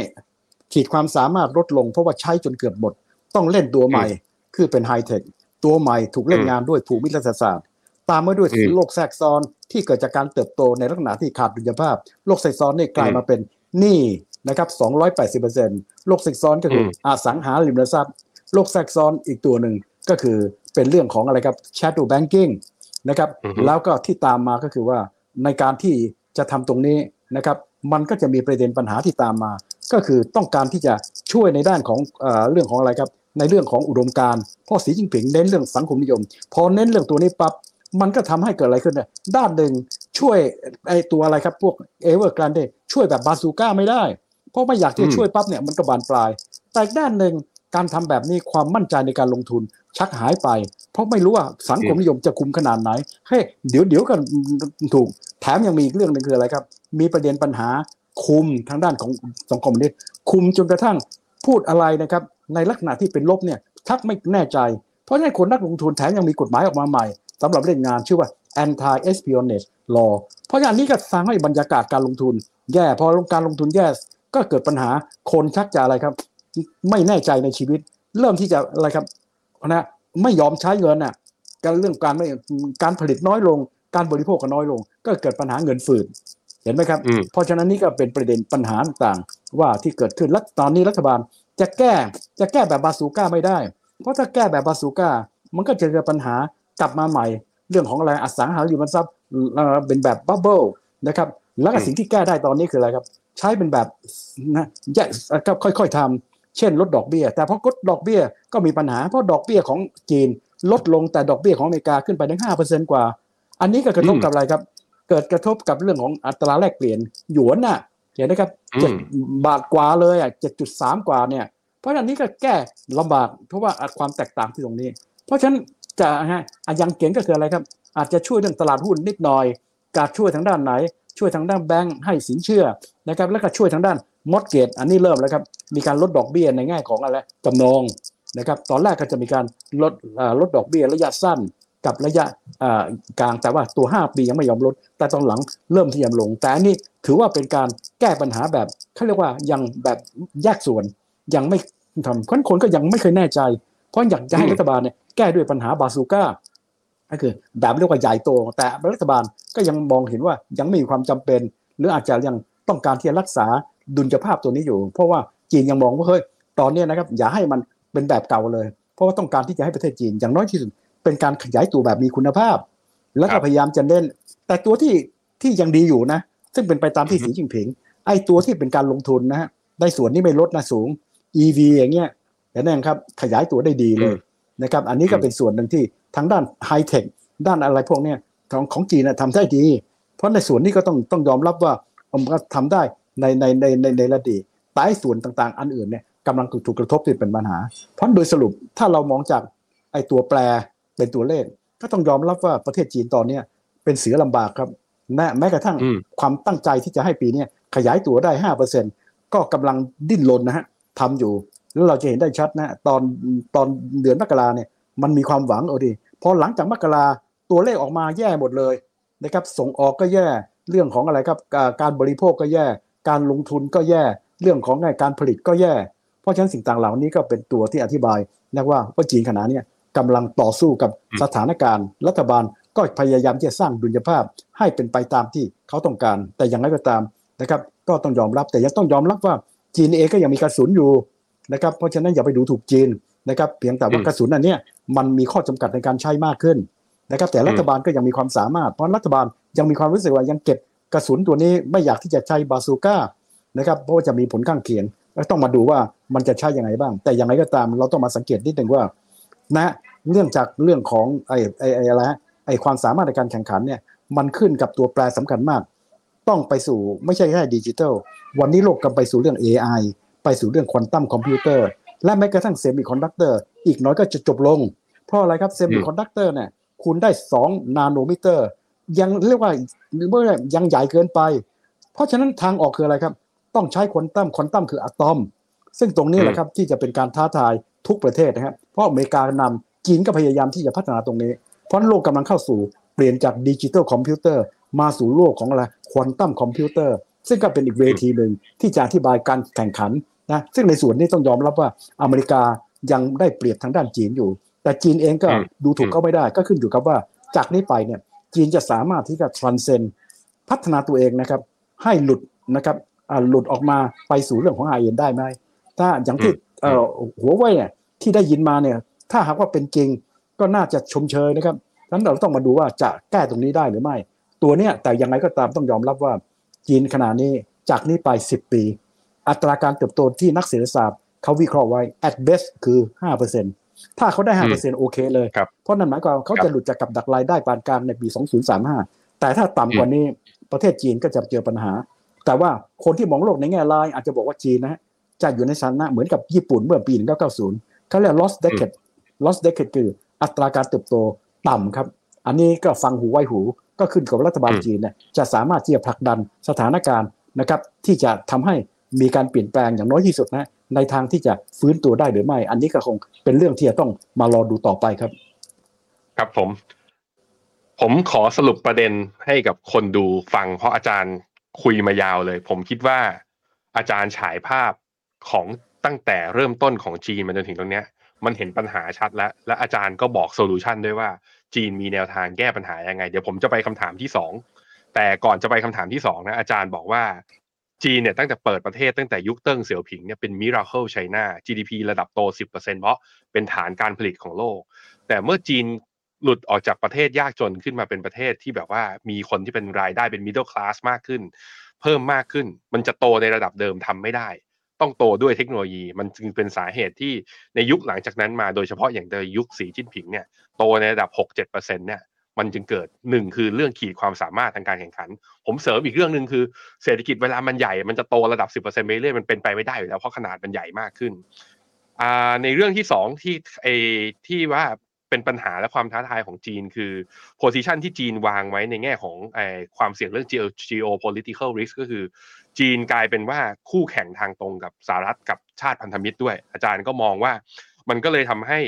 ขีดความสามารถลดลงเพราะว่าใช้จนเกือบหมด ต้องเล่นตัวใหม่ คือเป็นไฮเทค ตัวใหม่ถูกเล่นงานด้วยภูมิรัฐศาสตร์ ตามมาด้วยอืมโรคแทรกซ้อนที่เกิดจากการเติบโตในลักษณะที่ขาดดุลยภาพ โรคแทรกซ้อนนี่กลายมาเป็นหนี้นะครับ280%โรคแทรกซ้อนก็คืออมอสังหาริมทรัพย์ โรคแทรกซ้อนอีกตัวหนึ่งก็คือเป็นเรื่องของอะไรครับ shadow banking นะครับอือฮึแล้วก็ที่ตามมาก็คือว่าในการที่จะทำตรงนี้นะครับ มันก็จะมีประเด็นปัญหาที่ตามมา ก็คือต้องการที่จะช่วยในด้านของเอเรื่องของอะไรครับ ในเรื่องของอุดมการณ์เพราะสีจิ้นผิงเน้นเรื่องสังคมนิยม พอเน้นเรื่องตัวนี้ปั๊บมันก็ทำให้เกิดอะไรขึ้นเนี่ยด้านหนึ่งช่วยไอ้ตัวอะไรครับพวกเอเวอร์กรนเดช่วยแบบบาซูก้าไม่ได้ เพราะไม่อยากที่อืจะช่วยปั๊บเนี่ยมันก็บานปลาย แต่อีกด้านหนึ่งการทำแบบนี้ความมั่นใจในการลงทุนชักหายไป เพราะไม่รู้ว่าสังคมนิยมจะคุมขนาดไหนเฮ้ยเดี๋ยวเดี๋ยวกันถูก แถมยังมีอีกเรื่องหนึ่งคืออะไรครับ มีประเด็นปัญหา คุมทางด้านของสังคมนี้คุมจนกระทั่งพูดอะไรนะครับ ในลักษณะที่เป็นลบเนี่ยชักไม่แน่ใจ เพราะฉะนั้นคนนักลงทุนแถมยังมีกฎหมายออกมาใหม่สำหรับเล่นงงานชื่อว่า anti espionage law เพราะฉะนั้นนี้ก็สร้างให้บรรยากาศการลงทุน แย่พอการลงทุนแย่ก็เกิดปัญหาคนชักจะอะไรครับ ไม่แน่ใจในชีวิต เริ่มที่จะอะไรครับนะไม่ยอมใช้เงินน่ะการเรื่องการไม่การผลิตน้อยลง การบริโภคก็น้อยลง ก็เกิดปัญหาเงินฝืด เห็นไหมครับอืมเพราะฉะนั้นนี่ก็เป็นประเด็นปัญหาต่างๆว่าที่เกิดขึ้นและตอนนี้รัฐบาลจะแก้จะแก้แบบบาซูก้าไม่ได้ เพราะถ้าแก้แบบบาซูก้ามันก็จะเกิดปัญหากลับมาใหม่ เรื่องของอะไรอสังหาริมทรัพย์เอ่อเป็นแบบ bubble นะครับแล้วก็อืมสิ่งที่แก้ได้ตอนนี้คืออะไรครับ ใช้เป็นแบบนะแยกก็ค่อยๆทำเช่นลดดอกเบี้ย แต่พอลดดอกเบี้ยก็มีปัญหาเพราะดอกเบี้ยของจีนลดลงแต่ดอกเบี้ยของอเมริกาขึ้นไปถึงห้าเปอร์เซ็นกว่า อันนี้ก็กระทบอืมกับอะไรครับ เกิดกระทบกับเรื่องของอัตราแลกเปลี่ยนหยวนน่ะเห็นไหมครับอืมเจ็ดบาทกว่าเลยอะเจ็ดจุดสามกว่าเนี่ย เพราะฉะนั้นอันนี้ก็แก้ลำบากเพราะว่าความแตกต่างที่ตรงนี้ เพราะฉะนั้นจะฮะอะยังเก่งก็คืออะไรครับ อาจจะช่วยเรื่องตลาดหุ้นนิดหน่อยการช่วยทางด้านไหน ช่วยทางด้านแบงค์ให้สินเชื่อนะครับแล้วก็ช่วยทางด้านมอดเกตอันนี้เริ่มแล้วครับมีการลดดอกเบี้ยในแง่ของอะไรจำนองนะครับตอนแรกก็จะมีการลดอ่าลดดอกเบี้ยระยะสั้น กับระยะอ่ากลางแต่ว่าตัว 5 ปียังไม่ยอมลด แต่ตอนหลังเริ่มที่จะลง แต่อันนี้ถือว่าเป็นการแก้ปัญหาแบบเขาเรียกว่ายังแบบแยกส่วนยังไม่ทำคนคนก็ยังไม่เคยแน่ใจ เพราะอยากจะให้อืมรัฐบาลเนี่ยแก้ด้วยปัญหาบาซูก้าก็คือแบบเรียกว่าใหญ่โต แต่รัฐบาลก็ยังมองเห็นว่ายังไม่มีความจำเป็น หรืออาจจะยังต้องการที่จะรักษาดุลยภาพตัวนี้อยู่ เพราะว่าจีนยังมองว่าเฮ้ยตอนเนี้ยนะครับอย่าให้มันเป็นแบบเก่าเลย เพราะว่าต้องการที่จะให้ประเทศจีนอย่างน้อยที่สุด เป็นการขยายตัวแบบมีคุณภาพ แล้วครัก็บพยายามจะเน้นแต่ตัวที่ที่ยังดีอยู่นะ ซึ่งเป็นไปตามที่อือฮึสีจิ้งผิง ไอ้ตัวที่เป็นการลงทุนนะฮะได้ส่วนนี้ไม่ลดนะสูง EV อย่างเงี้ยเห็นไหมครับขยายตัวได้ดีเลยนะครับ อันนี้ก็อืมเป็นส่วนหนึ่งที่ทางด้านไฮเทคด้านอะไรพวกเนี้ยของของจีนนะทำได้ดี เพราะในส่วนนี้ก็ต้องต้องยอมรับว่ามันก็ทำได้ในในในในในระดับแต่ไอ้ส่วนต่างๆ อันอื่นเนี่ยกำลังถูกถูกกระทบที่เป็นปัญหา เพราะโดยสรุปถ้าเรามองจากไอ้ตัวแปร เป็นตัวเลข ก็ต้องยอมรับว่าประเทศจีนตอนเนี้ยเป็นเสือลำบากครับ แม้แม้กระทั่งอืมความตั้งใจที่จะให้ปีเนี้ยขยายตัวได้ห้าเปอร์เซ็นก็กำลังดิ้นรนนะฮะทำอยู่ แล้วเราจะเห็นได้ชัดนะตอนตอนเดือนมกราเนี่ยมันมีความหวังเอาดีพอหลังจากมกราตัวเลขออกมาแย่หมดเลยนะครับส่งออกก็แย่เรื่องของอะไรครับการการบริโภคก็แย่ การลงทุนก็แย่ เรื่องของการผลิตก็แย่ เพราะฉะนั้นสิ่งต่างเหล่านี้ก็เป็นตัวที่อธิบายนะว่าว่าจีนขณะเนี้ย กำลังต่อสู้กับอืมสถานการณ์ รัฐบาลก็พยายามที่จะสร้างดุลยภาพให้เป็นไปตามที่เขาต้องการ แต่อย่างไรก็ตามนะครับ ก็ต้องยอมรับแต่ยังต้องยอมรับว่าจีนเองก็ยังมีกระสุนอยู่นะครับ เพราะฉะนั้นอย่าไปดูถูกจีนนะครับ เพียงแต่ว่าอืมกระสุนอันเนี้ยมันมีข้อจำกัดในการใช้มากขึ้นนะครับ แต่รัฐบาลก็ยังมีความสามารถ เพราะรัฐบาลยังมีความรู้สึกว่ายังเก็บกระสุนตัวนี้ไม่อยากที่จะใช้บาซูก้านะครับเพราะว่าจะมีผลข้างเคียงแล้วต้องมาดูว่ามันจะใช้ยังไงบ้าง แต่อย่างไรก็ตามเราต้องมาสังเกตนิดหนึ่งว่า นะเรื่องจากเรื่องของไอ้ไอ้ไอ้อะไรฮะไอ้ความสามารถในการแข่งขันเนี่ยมันขึ้นกับตัวแปรสำคัญมาก ต้องไปสู่ไม่ใช่แค่ดิจิทัลวันนี้โลกกำลังไปสู่เรื่อง AI ไปสู่เรื่องควอนตัมคอมพิวเตอร์และแม้กระทั่งเซมิคอนดักเตอร์อีกน้อยก็จะจบลง เพราะอะไรครับเซมิคอนดักเตอร์เนี่ยคุณได้ 2 nanometer ยังเรียกว่าเมื่อยังใหญ่เกินไป เพราะฉะนั้นทางออกคืออะไรครับ ต้องใช้ควอนตัมควอนตัมคืออะตอม ซึ่งตรงนี้แหละครับที่จะเป็นการท้าทาย ทุกประเทศนะครับเพราะอเมริกานำจีนก็พยายามที่จะพัฒนาตรงนี้ เพราะโลกกำลังเข้าสู่เปลี่ยนจากดิจิทัลคอมพิวเตอร์มาสู่โลกของอะไรควอนตัมคอมพิวเตอร์ซึ่งก็เป็นอีกเวทีหนึ่งที่จะอธิบายการแข่งขันนะซึ่งในส่วนนี้ต้องยอมรับว่าอเมริกายังได้เปรียบทางด้านจีนอยู่ แต่จีนเองก็อืมดูถูกเขาไม่ได้ก็ขึ้นอยู่กับว่าจากนี้ไปเนี่ยจีนจะสามารถที่จะ transcend พัฒนาตัวเองนะครับ ให้หลุดนะครับอ่าหลุดออกมาไปสู่เรื่องของไอเอ็นได้ไหมถ้าอย่างที่เอ่อหัวไว้เนี่ย ที่ได้ยินมาเนี่ยถ้าหากว่าเป็นจริงก็น่าจะชมเชยนะครับนั้นเราต้องมาดูว่าจะแก้ตรงนี้ได้หรือไม่ ตัวเนี้ยแต่ยังไงก็ตามต้องยอมรับว่าจีนขณะนี้จากนี้ไป 10 ปี อัตราการเติบโตที่นักเศรษฐศาสตร์เขาวิเคราะห์ไว้ at best คือ 5%ถ้าเขาได้ 5%โอเคเลยครับเพราะนั่นหมายความว่าเขาครัจะบหลุดจากกับดักรายได้ปานกลางในปี 2035 แต่ถ้าต่ำกว่านี้ประเทศจีนก็จะเจอปัญหา แต่ว่าคนที่มองโลกในแง่ร้ายอาจจะบอกว่าจีนนะฮะจะอยู่ในสถานะเหมือนกับญี่ปุ่นเมื่อปี 1990 เขาเรียก lost decade lost decade คืออัตราการเติบโตต่ำครับ อันนี้ก็ฟังหูไว้หู ก็ขึ้นกับรัฐบาลอืมจีนเนี่ยจะสามารถที่จะผลักดันสถานการณ์นะครับ ที่จะทำให้มีการเปลี่ยนแปลงอย่างน้อยที่สุดนะในทางที่จะฟื้นตัวได้หรือไม่ อันนี้ก็คงเป็นเรื่องที่จะต้องมารอดูต่อไปครับ ครับผม ผมขอสรุปประเด็นให้กับคนดูฟังเพราะอาจารย์คุยมายาวเลย ผมคิดว่าอาจารย์ฉายภาพ ของตั้งแต่เริ่มต้นของจีนมาจนถึงตรงเนี้ย มันเห็นปัญหาชัดแล้ว และอาจารย์ก็บอก solution ด้วยว่าจีนมีแนวทางแก้ปัญหายังไง เดี๋ยวผมจะไปคำถามที่สองแต่ก่อนจะไปคำถามที่สองนะอาจารย์บอกว่าจีนเนี่ยตั้งแต่เปิดประเทศตั้งแต่ยุคเติ้งเสี่ยวผิงเนี่ยเป็น miracle China GDP ระดับโต 10%เพราะเป็นฐานการผลิตของโลก แต่เมื่อจีนหลุดออกจากประเทศยากจนขึ้นมาเป็นประเทศที่แบบว่ามีคนที่เป็นรายได้เป็น middle class มากขึ้น เพิ่มมากขึ้น มันจะโตในระดับเดิมทำไม่ได้ ต้องโตด้วยเทคโนโลยี มันจึงเป็นสาเหตุที่ในยุคหลังจากนั้นมาโดยเฉพาะอย่างในยุคสีจิ้นผิงเนี่ยโตในระดับ 6-7%เนี่ยมันจึงเกิดหนึ่งคือเรื่องขีดความสามารถทางการแข่งขัน ผมเสริมอีกเรื่องหนึ่งคือเศรษฐกิจเวลามันใหญ่ มันจะโตระดับ 10%ไปเรื่อยมันเป็นไปไม่ได้อยู่แล้วเพราะขนาดมันใหญ่มากขึ้นในเรื่องที่สองที่ไอที่ว่า เป็นปัญหาและความท้าทายของจีน คือ position ที่จีนวางไว้ในแง่ของไอความเสี่ยงเรื่อง geo geopolitical risk ก็คือ จีนกลายเป็นว่าคู่แข่งทางตรงกับสหรัฐกับชาติพันธมิตรด้วย อาจารย์ก็มองว่ามันก็เลยทำให้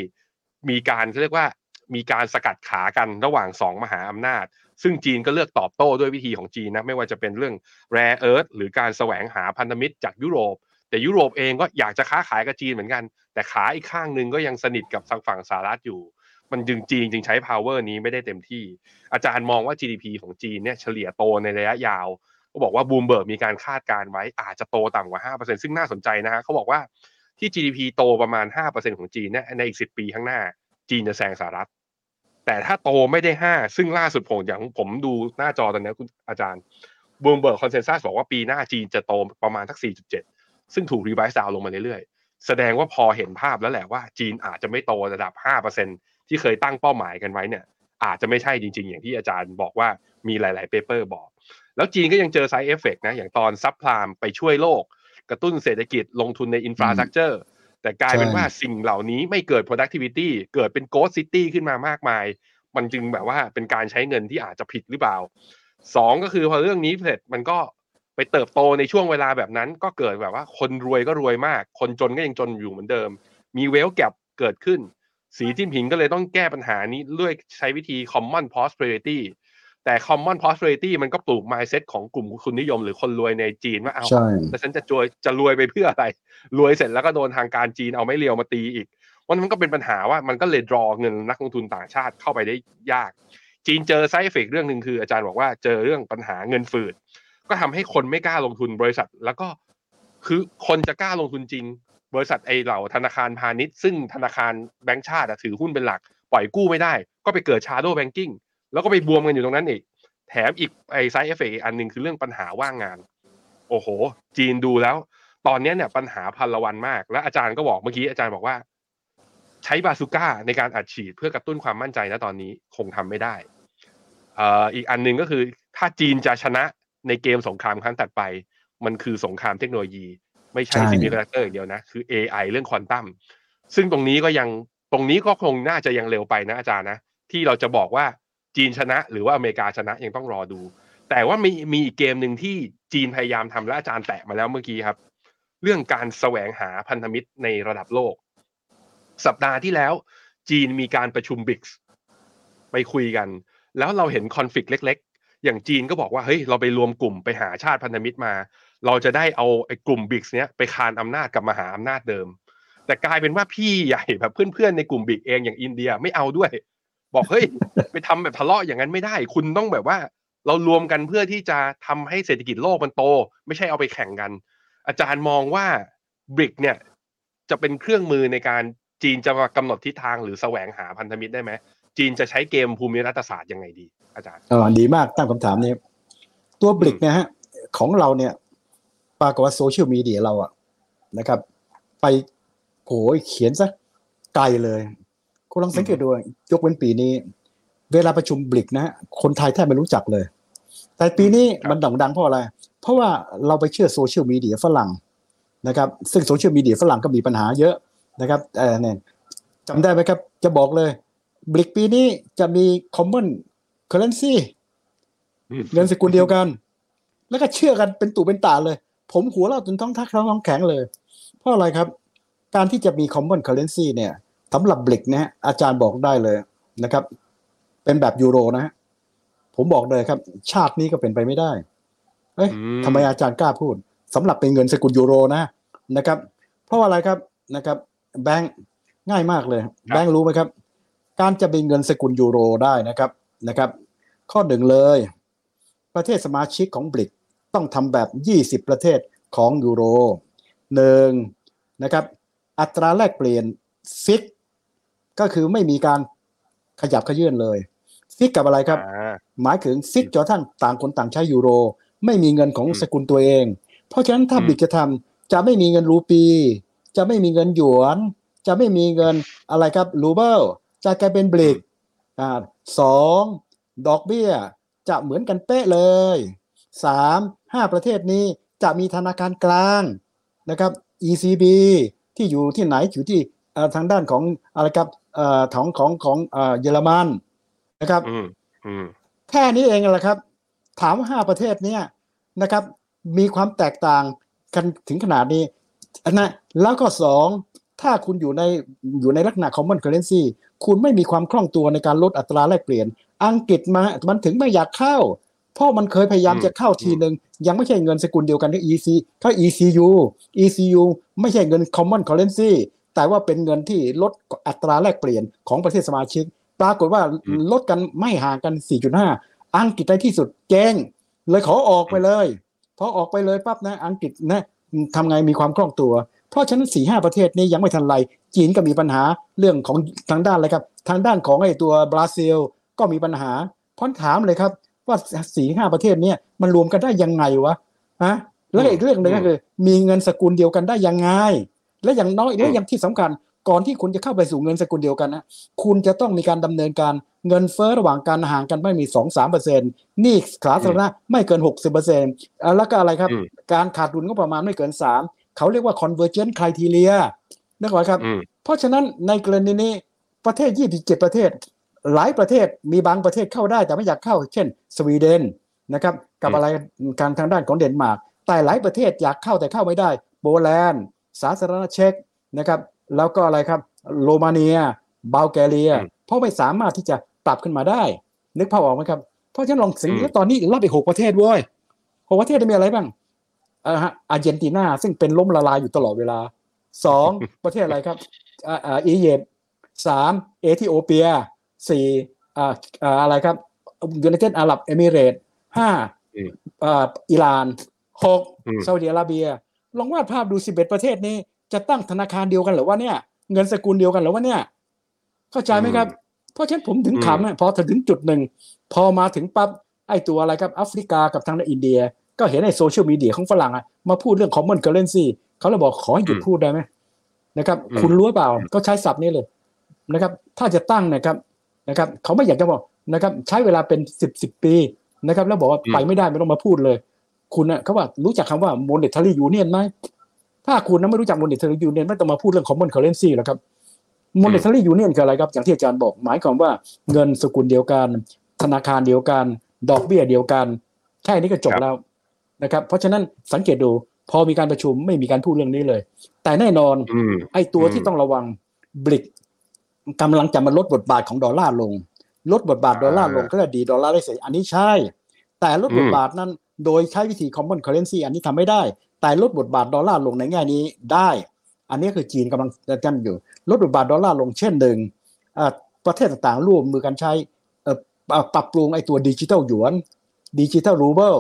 มีการเรียกว่ามีการสกัดขากันระหว่างสองมหาอำนาจ ซึ่งจีนก็เลือกตอบโต้ด้วยวิธีของจีนนะไม่ว่าจะเป็นเรื่อง rare earth หรือการแสวงหาพันธมิตรจากยุโรป แต่ยุโรปเองก็อยากจะค้าขายกับจีนเหมือนกัน แต่ขาอีกข้างหนึ่งก็ยังสนิทกับทางฝั่งสหรัฐอยู่ มันจึงจีนจึงใช้ power นี้ไม่ได้เต็มที่ อาจารย์มองว่า GDP ของจีนเนี่ยเฉลี่ยโตในระยะยาว ก็บอกว่าบูมเบิร์กมีการคาดการณ์ไว้อาจจะโตต่ำกว่า 5%ซึ่งน่าสนใจนะฮะเขาบอกว่าที่ GDP โตประมาณ 5%ของจีนเนี่ยในอีก 10 ปีข้างหน้า จีนจะแซงสหรัฐ แต่ถ้าโตไม่ได้ 5 ซึ่งล่าสุดผมอย่างผมดูหน้าจอตอนนี้คุณอาจารย์ Bloomberg consensus บอกว่าปีหน้าจีนจะโตประมาณสัก 4.7 ซึ่งถูก revise down ลงมาเรื่อยๆ แสดงว่าพอเห็นภาพแล้วแหละว่าจีนอาจจะไม่โตระดับ 5% ที่เคยตั้งเป้าหมายกันไว้เนี่ย อาจจะไม่ใช่จริง ๆ อย่างที่อาจารย์บอกว่ามีหลาย ๆ paper บอก แล้วจีนก็ยังเจอไซ d ์เอฟเฟกนะอย่างตอน subprime ไปช่วยโลก กระตุ้นเศรษฐกิจลงทุนใน infrastructure แต่กลายเป็นว่าสิ่งเหล่านี้ไม่เกิด productivity เกิดเป็น ghost city ขึ้นมามากมาย มันจึงแบบว่าเป็นการใช้เงินที่อาจจะผิดหรือเปล่าสองก็คือพอเรื่องนี้เสร็จมันก็ไปเติบโตในช่วงเวลาแบบนั้น ก็เกิดแบบว่าคนรวยก็รวยมาก คนจนก็ยังจนอยู่เหมือนเดิม มีเวลแก p เกิดขึ้น สีจิ้นผิงก็เลยต้องแก้ปัญหานี้ด้วยใช้วิธี common prosperity แต่ common prosperity มันก็ปลูก mindset ของกลุ่มคุณนิยมหรือคนรวยในจีนว่าเอาใช่แล้วฉันจะจวยจะรวยไปเพื่ออะไร รวยเสร็จแล้วก็โดนทางการจีนเอาไม่เลียวมาตีอีกวันมันก็เป็นปัญหาว่ามันก็เลยดรอเงินนักลงทุนต่างชาติเข้าไปได้ยาก จีนเจอไซเอฟเฟกเรื่องหนึ่งคืออาจารย์บอกว่าเจอเรื่องปัญหาเงินฝืดก็ทำให้คนไม่กล้าลงทุนบริษัท แล้วก็คือคนจะกล้าลงทุนจริง บริษัทไอเหล่าธนาคารพาณิชย์ซึ่งธนาคารแบงก์ชาติถือหุ้นเป็นหลัก ปล่อยกู้ไม่ได้ ก็ไปเกิด shadow banking แล้วก็ไปบวมกันอยู่ตรงนั้นอีก แถมอีกไอ side effect อันหนึ่งคือเรื่องปัญหาว่างงาน โอ้โห จีนดูแล้ว ตอนนี้เนี่ยปัญหาพันละวันมาก และอาจารย์ก็บอกเมื่อกี้อาจารย์บอกว่า ใช้บาซูก้าในการอัดฉีดเพื่อกระตุ้นความมั่นใจนะตอนนี้คงทำไม่ได้เอ่ออีกอันหนึ่งก็คือถ้าจีนจะชนะในเกมสงครามครั้งถัดไป มันคือสงครามเทคโนโลยี ไม่ใช่ใช่ semiconductor อย่างเดียวนะ คือ AI เรื่องควอนตัมซึ่งตรงนี้ก็ยังตรงนี้ก็คงน่าจะยังเร็วไปนะอาจารย์นะ ที่เราจะบอกว่าจีนชนะ หรือว่าอเมริกาชนะยังต้องรอดู แต่ว่ามีมีอีกเกมหนึ่งที่จีนพยายามทำและอาจารย์แตะมาแล้วเมื่อกี้ครับ เรื่องการแสวงหาพันธมิตรในระดับโลก สัปดาห์ที่แล้ว จีนมีการประชุมบิกส์ไปคุยกัน แล้วเราเห็นคอนฟ lict เล็ก ๆ อย่างจีนก็บอกว่าเฮ้ยเราไปรวมกลุ่มไปหาชาติพันธมิตรมา เราจะได้เอาไอ้กลุ่มบิ๊กเนี้ยไปคานอำนาจกลับมาหาอำนาจเดิม แต่กลายเป็นว่าพี่ใหญ่แบบเพื่อนๆในกลุ่มบิ๊กเองอย่างอินเดียไม่เอาด้วย บอกเฮ้ยไปทำแบบทะเลาะอย่างนั้นไม่ได้ คุณต้องแบบว่า เรารวมกันเพื่อที่จะทำให้เศรษฐกิจโลกมันโต ไม่ใช่เอาไปแข่งกัน อาจารย์มองว่าบริกเนี่ยจะเป็นเครื่องมือในการจีนจะมากำหนดทิศทางหรือแสวงหาพันธมิตรได้ไหมจีนจะใช้เกมภูมิรัฐศาสตร์ยังไงดี อาจารย์เออดีมากตั้งคำถามนี้ ตัวบลิกเนี่ยฮะของเราเนี่ย ปรากฏว่าโซเชียลมีเดียเราอะนะครับ ไปโหยเขียนซะไกลเลยคุณลองสังเกตดูยกเว้นปีนี้ เวลาประชุมบลิกนะฮะคนไทยแทบไม่รู้จักเลย แต่ปีนี้ครับมันโด่งดังเพราะอะไร เพราะว่าเราไปเชื่อโซเชียลมีเดียฝรั่งนะครับ ซึ่งโซเชียลมีเดียฝรั่งก็มีปัญหาเยอะนะครับเออเนี่ยจำได้ไหมครับ จะบอกเลยบลิกปีนี้จะมี common currency อืมเงินสกุลเดียวกัน แล้วก็เชื่อกันเป็นตู่เป็นตาเลย ผมหัวเราะจนท้องทักท้องแข็งเลย เพราะอะไรครับ การที่จะมี common currency เนี่ยสำหรับบลิกนะฮะอาจารย์บอกได้เลยนะครับ เป็นแบบยูโรนะฮะผมบอกเลยครับ ชาตินี้ก็เป็นไปไม่ได้เอ้ยอืมทำไมอาจารย์กล้าพูดสำหรับเป็นเงินสกุลยูโรนะนะครับ เพราะว่าอะไรครับนะครับ แบงค์ง่ายมากเลย แบงค์รู้ไหมครับ การจะเป็นเงินสกุลยูโรได้นะครับนะครับ ข้อหนึ่งเลย ประเทศสมาชิกของบริก ต้องทำแบบ 20 ประเทศของยูโรหนึ่งนะครับอัตราแลกเปลี่ยนฟิกก็คือไม่มีการขยับขยื่นเลย ฟิกกับอะไรครับอ่าหมายถึงฟิกจนกระทั่งต่างคนต่างใช้ยูโร ไม่มีเงินของอืมสกุลตัวเอง เพราะฉะนั้นถ้าอืมบิกจะทำจะไม่มีเงินรูปี จะไม่มีเงินหยวน จะไม่มีเงินอะไรครับรูเบิลจะกลายเป็นบลิกอ่าสองดอกเบี้ยจะเหมือนกันเป๊ะเลยสาม ห้าประเทศนี้จะมีธนาคารกลางนะครับ ECB ที่อยู่ที่ไหนอยู่ที่เอ่อทางด้านของอะไรครับเอ่อของของของเอ่อเยอรมันนะครับอืมอืมแค่นี้เองแหละครับ ถามว่าห้าประเทศเนี้ยนะครับ มีความแตกต่างกันถึงขนาดนี้นะแล้วก็สองถ้าคุณอยู่ในอยู่ในลักษณะ common currency คุณไม่มีความคล่องตัวในการลดอัตราแลกเปลี่ยน อังกฤษมามันถึงไม่อยากเข้า เพราะมันเคยพยายามอืมจะเข้าทีหนึ่งยังไม่ใช่เงินสกุลเดียวกันที่ EC ถ้า ECU ECU ไม่ใช่เงิน common currency แต่ว่าเป็นเงินที่ลดอัตราแลกเปลี่ยนของประเทศสมาชิก ปรากฏว่าอืมลดกันไม่ห่างกัน 4.5 อังกฤษในที่สุดแจ้ง เลยขอออกไปเลยพอออกไปเลยปั๊บนะอังกฤษนะทำไงมีความคล่องตัว เพราะฉะนั้นสี่ห้าประเทศนี้ยังไม่ทันไร จีนก็มีปัญหาเรื่องของทางด้านอะไรครับ ทางด้านของไอ้ตัวบราซิลก็มีปัญหาเพราะถามเลยครับ ว่าสี่ห้าประเทศเนี้มันรวมกันได้ยังไงวะฮะแล้วอีกเรื่องหนึ่งก็คือ มีเงินสกุลเดียวกันได้ยังไง และอย่างน้อยและอย่างที่สำคัญ ก่อนที่คุณจะเข้าไปสู่เงินสกุลเดียวกันนะคุณจะต้องมีการดำเนินการเงินเฟ้อระหว่างการห่างกันไม่มีสองสามเปอร์เซ็นต์หนี้สาธารณะไม่เกินหกสิบเปอร์เซ็นต์แล้วก็อะไรครับอืมการขาดดุลก็ประมาณไม่เกินสามเขาเรียกว่า convergent criteria นะครับครับอืมเพราะฉะนั้นในกรณีนี้ประเทศ 27 ประเทศ หลายประเทศมีบางประเทศเข้าได้แต่ไม่อยากเข้า เช่น สวีเดนนะครับกับอืมอะไรการทางด้านของเดนมาร์กแต่หลายประเทศอยากเข้าแต่เข้าไม่ได้ โปแลนด์ สาธารณรัฐเช็กนะครับแล้วก็อะไรครับโรมาเนียบัลแกเรีย เพราะไม่สามารถที่จะปรับขึ้นมาได้ นึกภาพออกไหมครับ เพราะฉะนั้นลองสิงแล้วตอนนี้รับไปหกประเทศเว้ยหกประเทศมีอะไรบ้างอ่าฮะอาร์เจนตินาซึ่งเป็นล้มละลายอยู่ตลอดเวลาสองประเทศอะไรครับอ่าอ่าอียิปต์สามเอธิโอเปีย สี่อ่าอ่าอะไรครับยูไนเต็ดอาหรับเอมิเรตส์ห้าอืมอ่าอิหร่านหกอืมซาอุดิอาระเบีย ลองวาดภาพดูสิบเอ็ดประเทศนี้ จะตั้งธนาคารเดียวกันเหรือว่าเนี่ย เงินสกุลเดียวกันเหรือว่าเนี่ย เข้าใจไหมครับ เพราะฉะนั้นผมถึงอืมขำนะพอถึงจุดหนึ่ง พอมาถึงปั๊บไอ้ตัวอะไรครับแอฟริกากับทางด้านอินเดีย ก็เห็นในโซเชียลมีเดียของฝรั่งอะมาพูดเรื่อง common currency เขาเลยบอกขอให้หยุดพูดได้ไหมนะครับอืมคุณรู้เปล่าก็ใช้ศัพท์นี้เลยนะครับ ถ้าจะตั้งนะครับ นะครับเขาไม่อยากจะบอกนะครับใช้เวลาเป็นสิบสิบปีนะครับแล้วบอกว่าไปไม่ได้ไม่ต้องมาพูดเลย คุณน่ะเขาว่ารู้จักคำว่า monetary union ไหมถ้าคุณนะไม่รู้จัก monetary union ไม่ต้องมาพูดเรื่อง common currency หรอกครับ monetary union คืออะไรครับ อย่างที่อาจารย์บอก หมายความว่าเงินสกุลเดียวกัน ธนาคารเดียวกัน ดอกเบี้ยเดียวกัน แค่นี้ก็จบครับแล้วนะครับ เพราะฉะนั้นสังเกตดูพอมีการประชุมไม่มีการพูดเรื่องนี้เลย แต่แน่นอนอืมไอ้ตัวอืมที่ต้องระวังบลิก กำลังจะมาลดบทบาทของดอลลาร์ลง ลดบทบาทดอลลาร์ลงอ่าก็จะดีดอลลาร์ได้เสียอันนี้ใช่ แต่ลดอืมบทบาทนั้นโดยใช้วิธี common currency อันนี้ทำไม่ได้ แต่ลดบทบาทดอลลาร์ลงในแง่นี้ได้ อันนี้คือจีนกำลังจันอยู่ ลดบทบาทดอลลาร์ลงเช่นหนึ่งอ่าประเทศต่างๆร่วมมือกันใช้เอ่อปรับปรับปรุงไอ้ตัวดิจิ t a ลหยวนดิจิ t a ลรูเบิล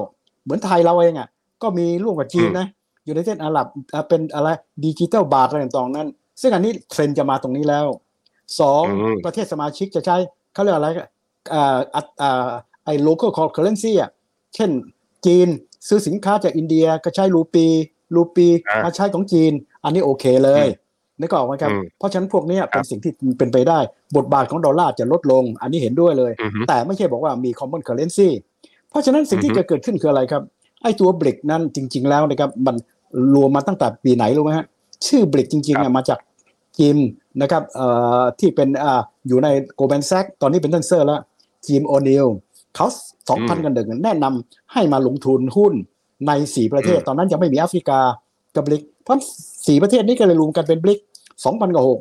เหมือนไทยเราเองอะก็มีร่วมกับจีนนะอยู่ในประเทศอาหรับอ่าเป็นอะไรดิจิ t a ลบาทอะไรต่างๆนั้น ซึ่งอันนี้เทรนด์จะมาตรงนี้แล้ว สองอืมประเทศสมาชิกจะใช้เขาเรียกอะไรอ่าอ่าอ่าไอ้ local currency อะเช่นจีนซื้อสินค้าจากอินเดียก็ใช้รูปีรูปีอ่ามมาใช้ของจีน อันนี้โอเคเลยนึกออกไหมครับอืมเพราะฉะนั้นพวกเนี้ยเป็นสิ่งที่เป็นไปได้ บทบาทของดอลลาร์จะลดลง อันนี้เห็นด้วยเลยอือฮึแต่ไม่ใช่บอกว่ามี common currency เพราะฉะนั้นสิ่งที่อือฮึจะเกิดขึ้นคืออะไรครับ ไอ้ตัวบริกนั้นจริง ๆ แล้วนะครับมันรวมมาตั้งแต่ปีไหนรู้ไหมฮะ ชื่อบริกจริงๆอะมาจาก จิมนะครับเอ่อที่เป็นอ่าอยู่ในโกลแมนแซกตอนนี้เป็นท่านเซอร์แล้วจิมโอนิลเขาสองพันกันหนึ่งแนะนำให้มาลงทุนหุ้นในสี่ประเทศอืมตอนนั้นยังไม่มีแอฟริกากับบริกเพราะสี่ประเทศนี้ก็เลยรวมกันเป็นบริกสองพันกับหก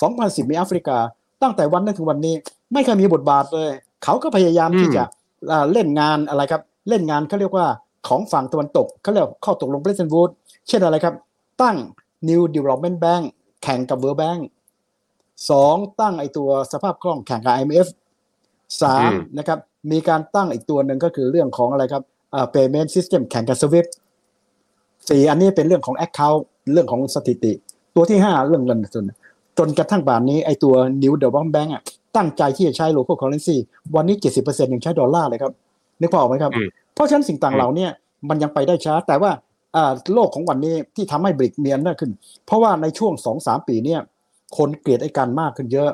สองพันสิบมีแอฟริกา ตั้งแต่วันนั้นถึงวันนี้ ไม่เคยมีบทบาทเลย เขาก็พยายามที่จะอ่าเล่นงานอะไรครับ เล่นงานเขาเรียกว่าของฝั่งตะวันตกเขาเรียกข้อตกลงเบรตันวูดเช่นอะไรครับ ตั้ง New Development Bank แข่งกับ World Bank สองตั้งไอตัวสภาพคล่องแข่งกับ IMF สามอืมนะครับมีการตั้งอีกตัวหนึ่งก็คือเรื่องของอะไรครับอ่า payment system แข่งกับ SWIFT สี่อันนี้เป็นเรื่องของ account เรื่องของสถิติ ตัวที่ห้าเรื่องเงินทุนจนกระทั่งป่านนี้ไอตัว New Development Bank อะตั้งใจที่จะใช้ local currency วันนี้70%ยังใช้ดอลลาร์เลยครับนึกภาพออกไหมครับอืมเพราะฉะนั้นสิ่งต่างเหล่าเนี้มันยังไปได้ช้าแต่ว่าอ่า โลกของวันนี้ที่ทำให้บริกเมียนได้ขึ้น เพราะว่าในช่วงสองสามปีเนี่ยคนเกลียดไอ้กันมากขึ้นเยอะ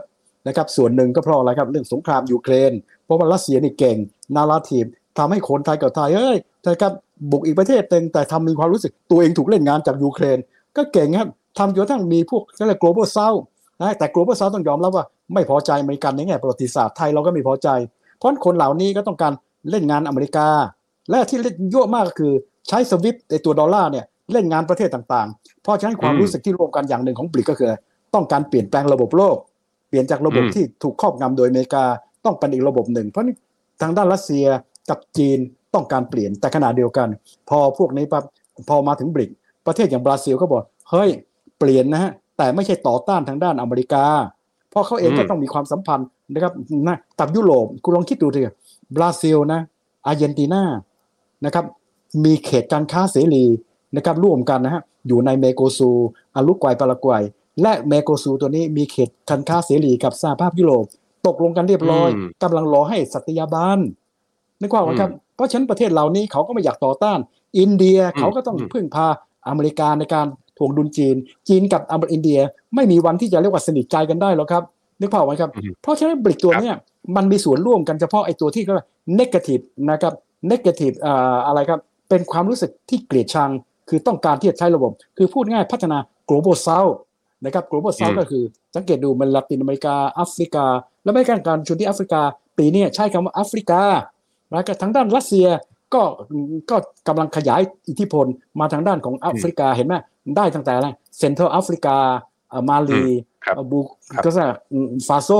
นะครับส่วนหนึ่งก็เพราะอะไรครับเรื่องสงครามยูเครน เพราะว่ารัสเซียนี่เก่ง narrative ทำให้คนไทยกับไทยเอ้ยนะครับบุกอีกประเทศหนึ่งแต่ทำมีความรู้สึกตัวเองถูกเล่นงานจากยูเครน ก็เก่งครับทำจนทั่งมีพวกเรียก global south นะแต่ global south ต้องยอมรับว่าไม่พอใจอเมริกันในแง่ประวัติศาสตร์ไทยเราก็ไม่พอใจ เพราะคนเหล่านี้ก็ต้องการเล่นงานอเมริกา และที่เล่นยั่วมากก็คือ ใช้ SWIFT ในตัวดอลลาร์เนี่ยเล่นงานประเทศต่างๆ เพราะฉะนั้นความอืมรู้สึกที่รวมกันอย่างหนึ่งของบริกก็คือ ต้องการเปลี่ยนแปลงระบบโลก เปลี่ยนจากระบบอืมที่ถูกครอบงำโดยอเมริกาต้องเป็นอีกระบบหนึ่ง เพราะนี่ทางด้านรัสเซียกับจีนต้องการเปลี่ยนแต่ขณะเดียวกัน พอพวกนี้ปั๊บพอมาถึงบริกประเทศอย่างบราซิลก็บอกเฮ้ยเปลี่ยนนะฮะแต่ไม่ใช่ต่อต้านทางด้านอเมริกา เพราะเขาเองอืมก็ต้องมีความสัมพันธ์นะครับนะกับยุโรปคุณลองคิดดูเถอะบราซิลนะอาร์เจนตินานะครับ มีเขตการค้าเสรีนะครับร่วมกันนะฮะอยู่ในเมโกซูอารุกวัยปารากวัย และเมโกซูตัวนี้มีเขตการค้าเสรีกับสหภาพยุโรปตกลงกันเรียบร้อยอืมกำลังรอให้สัตยาบันนึกว่าไหมครับเพราะฉะนั้นประเทศเหล่านี้เขาก็ไม่อยากต่อต้าน อินเดียอืมเขาก็ต้องอืมพึ่งพาอเมริกาในการถ่วงดุลจีน จีนกับอเมริอินเดีย ไม่มีวันที่จะเรียกว่าสนิทใจกันได้หรอกครับนึกภาพออกไหมครับอืมเพราะฉะนั้นบริกตัวเนี้ยมันมีส่วนร่วมกันเฉพาะไอ้ตัวที่ก็ negative นะครับ negative อ่าอะไรครับ เป็นความรู้สึกที่เกลียดชัง คือต้องการที่จะใช้ระบบ คือพูดง่ายพัฒนา global south นะครับ global south อืมก็คือสังเกตดูมันลาตินอเมริกาแอฟริกา และไม่การการชนที่แอฟริกา ปีนี้ใช้คำว่าแอฟริกาแล้วก็ทางด้านรัสเซียก็ก็กำลังขยายอิทธิพลมาทางด้านของแอฟริกาเห็นไหมได้ตั้งแต่อะไรเซ็นทรัลแอฟริกามาลีครับเอ่อบูครับก็จะฟาโซ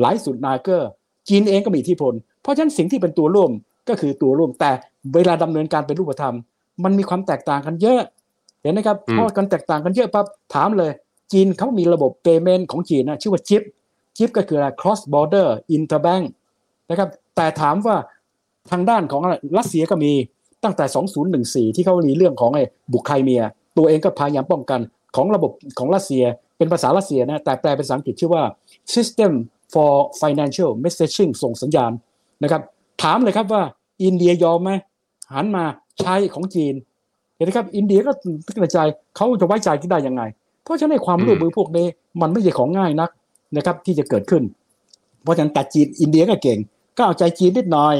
หลายสุดนาเกอร์จีนเองก็มีอิทธิพล เพราะฉะนั้นสิ่งที่เป็นตัวร่วมก็คือตัวร่วมแต่ เวลาดำเนินการเป็นรูปธรรม มันมีความแตกต่างกันเยอะเห็นไหมครับอืมเพราะกันแตกต่างกันเยอะปั๊บถามเลย จีนเขามีระบบ payment ของจีนนะชื่อว่าจิปจิปก็คืออะไร cross border interbank นะครับแต่ถามว่าทางด้านของอะไรรัสเซียก็มีตั้งแต่ 2014 ที่เขามีเรื่องของไอ้บุกไครเมีย ตัวเองก็พยายามป้องกันของระบบของรัสเซียเป็นภาษารัสเซียนะแต่แปลเป็นภาษาอังกฤษชื่อว่า system for financial messaging ส่งสัญญาณนะครับถามเลยครับว่าอินเดียยอมไหม หันมาใช้ของจีน เห็นไหมครับ อินเดียก็ตึกในใจเขาจะไว้ใจกันได้ยังไง เพราะฉะนั้นความร่วมมือพวกนี้มันไม่ใช่ของง่ายนักนะครับ ที่จะเกิดขึ้น เพราะฉะนั้นแต่จีนอินเดียก็เก่ง ก็เอาใจจีนนิดหน่อย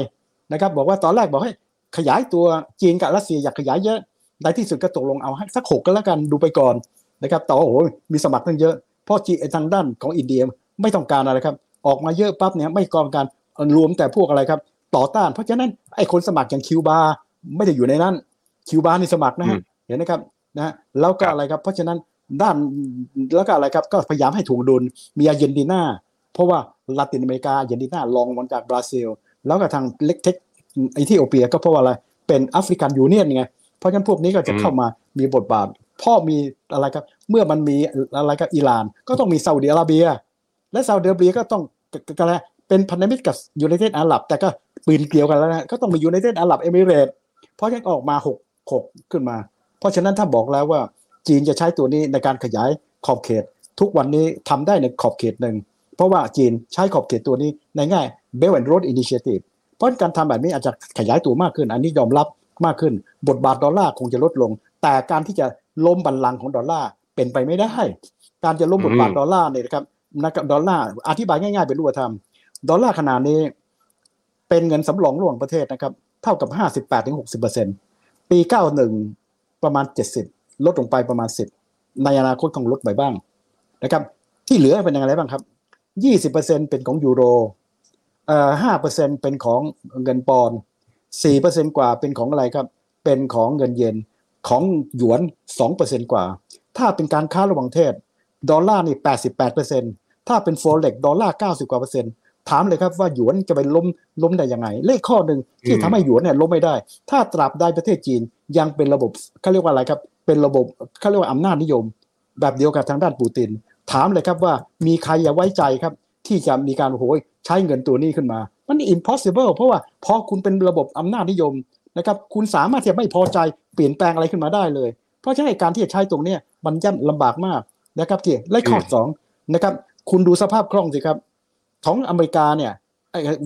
นะครับ บอกว่าตอนแรกบอกให้ขยายตัวจีนกับรัสเซียอยากขยายเยอะในที่สุดก็ตกลงเอาให้สักหกก็แล้วกันดูไปก่อนนะครับแต่ว่าโอ้โหมีสมัครตั้งเยอะเพราะจีนทางด้านของอินเดียไม่ต้องการอะไรครับ ออกมาเยอะปั๊บเนี่ยไม่ต้องการรวมแต่พวกอะไรครับ ต่อต้าน เพราะฉะนั้น ไอ้คนสมัครอย่างคิวบาไม่ได้อยู่ในนั้น คิวบานี่สมัครนะฮะเห็นไหมครับนะฮะแล้วก็ครับอะไรครับ เพราะฉะนั้นด้านแล้วก็อะไรครับ ก็พยายามให้ถ่วงดุลมีอาร์เจนตินาเพราะว่าลาตินอเมริกาอาร์เจนตินาลองมาจากบราซิล แล้วก็ทางเล็กเทคอิธิโอเปียก็เพราะว่าอะไรเป็น African Union ไงเพราะฉะนั้นพวกนี้ก็จะเข้ามามีบทบาทพอมีอะไรครับ เมื่อมันมีอะไรกับอิหร่าน ก็ต้องมีซาอุดิอาระเบีย และซาอุดิอาระเบียก็ต้องก็อะไร เป็นพันธมิตรกับยูไนเต็ดอาหรับ แต่ก็ปืนเกลียวกันแล้วนะก็ต้องมียูไนเต็ดอาหรับเอมิเรตเพราะฉะนั้นออกมาหกหกขึ้นมา เพราะฉะนั้นถ้าบอกแล้วว่าจีนจะใช้ตัวนี้ในการขยายขอบเขต ทุกวันนี้ทำได้ในขอบเขตหนึ่งเพราะว่าจีนใช้ขอบเขตตัวนี้ในง่าย Belt and Road Initiative เพราะการทำแบบนี้อาจจะขยายตัวมากขึ้น อันนี้ยอมรับมากขึ้น บทบาทดอลลาร์คงจะลดลง แต่การที่จะล้มบัลลังก์ของดอลลาร์เป็นไปไม่ได้ การจะล้มบทบาทดอลลาร์เนี่ยนะครับนะครับดอลลาร์อธิบายง่ายๆเป็นรูปธรรม ดอลลาร์ขนาดนี้เป็นเงินสำรองระหว่างประเทศนะครับ เท่ากับ58-60%ปี91ประมาณ70ลดลงไปประมาณ10ในอนาคตคงลดไปบ้างนะครับ ที่เหลือเป็นยังไงบ้างครับ20%เป็นของยูโรเอ่อ5%เป็นของเงินปอนด์4%กว่าเป็นของอะไรครับ เป็นของเงินเยนของหยวน2%กว่า ถ้าเป็นการค้าระหว่างประเทศ ดอลลาร์นี่88%ถ้าเป็นโฟเล็กดอลลาร์90กว่าเปอร์เซ็นต์ ถามเลยครับว่าหยวนจะไปล้มล้มได้ยังไง เลขข้อหนึ่งที่ทำให้หยวนเนี่ยล้มไม่ได้ ถ้าตราบใดประเทศจีนยังเป็นระบบเขาเรียกว่าอะไรครับ เป็นระบบเขาเรียกว่าอำนาจนิยม แบบเดียวกับทางด้านปูติน ถามเลยครับว่ามีใครอย่าไว้ใจครับ ที่จะมีการโอ้โหใช้เงินตัวนี้ขึ้นมา มัน impossible เพราะว่าพอคุณเป็นระบบอำนาจนิยมนะครับคุณสามารถที่จะไม่พอใจเปลี่ยนแปลงอะไรขึ้นมาได้เลย เพราะฉะนั้นการที่จะใช้ตรงเนี้ยมันย่ำลำบากมากนะครับที่และข้อสองนะครับคุณดูสภาพคล่องสิครับ ของอเมริกาเนี่ย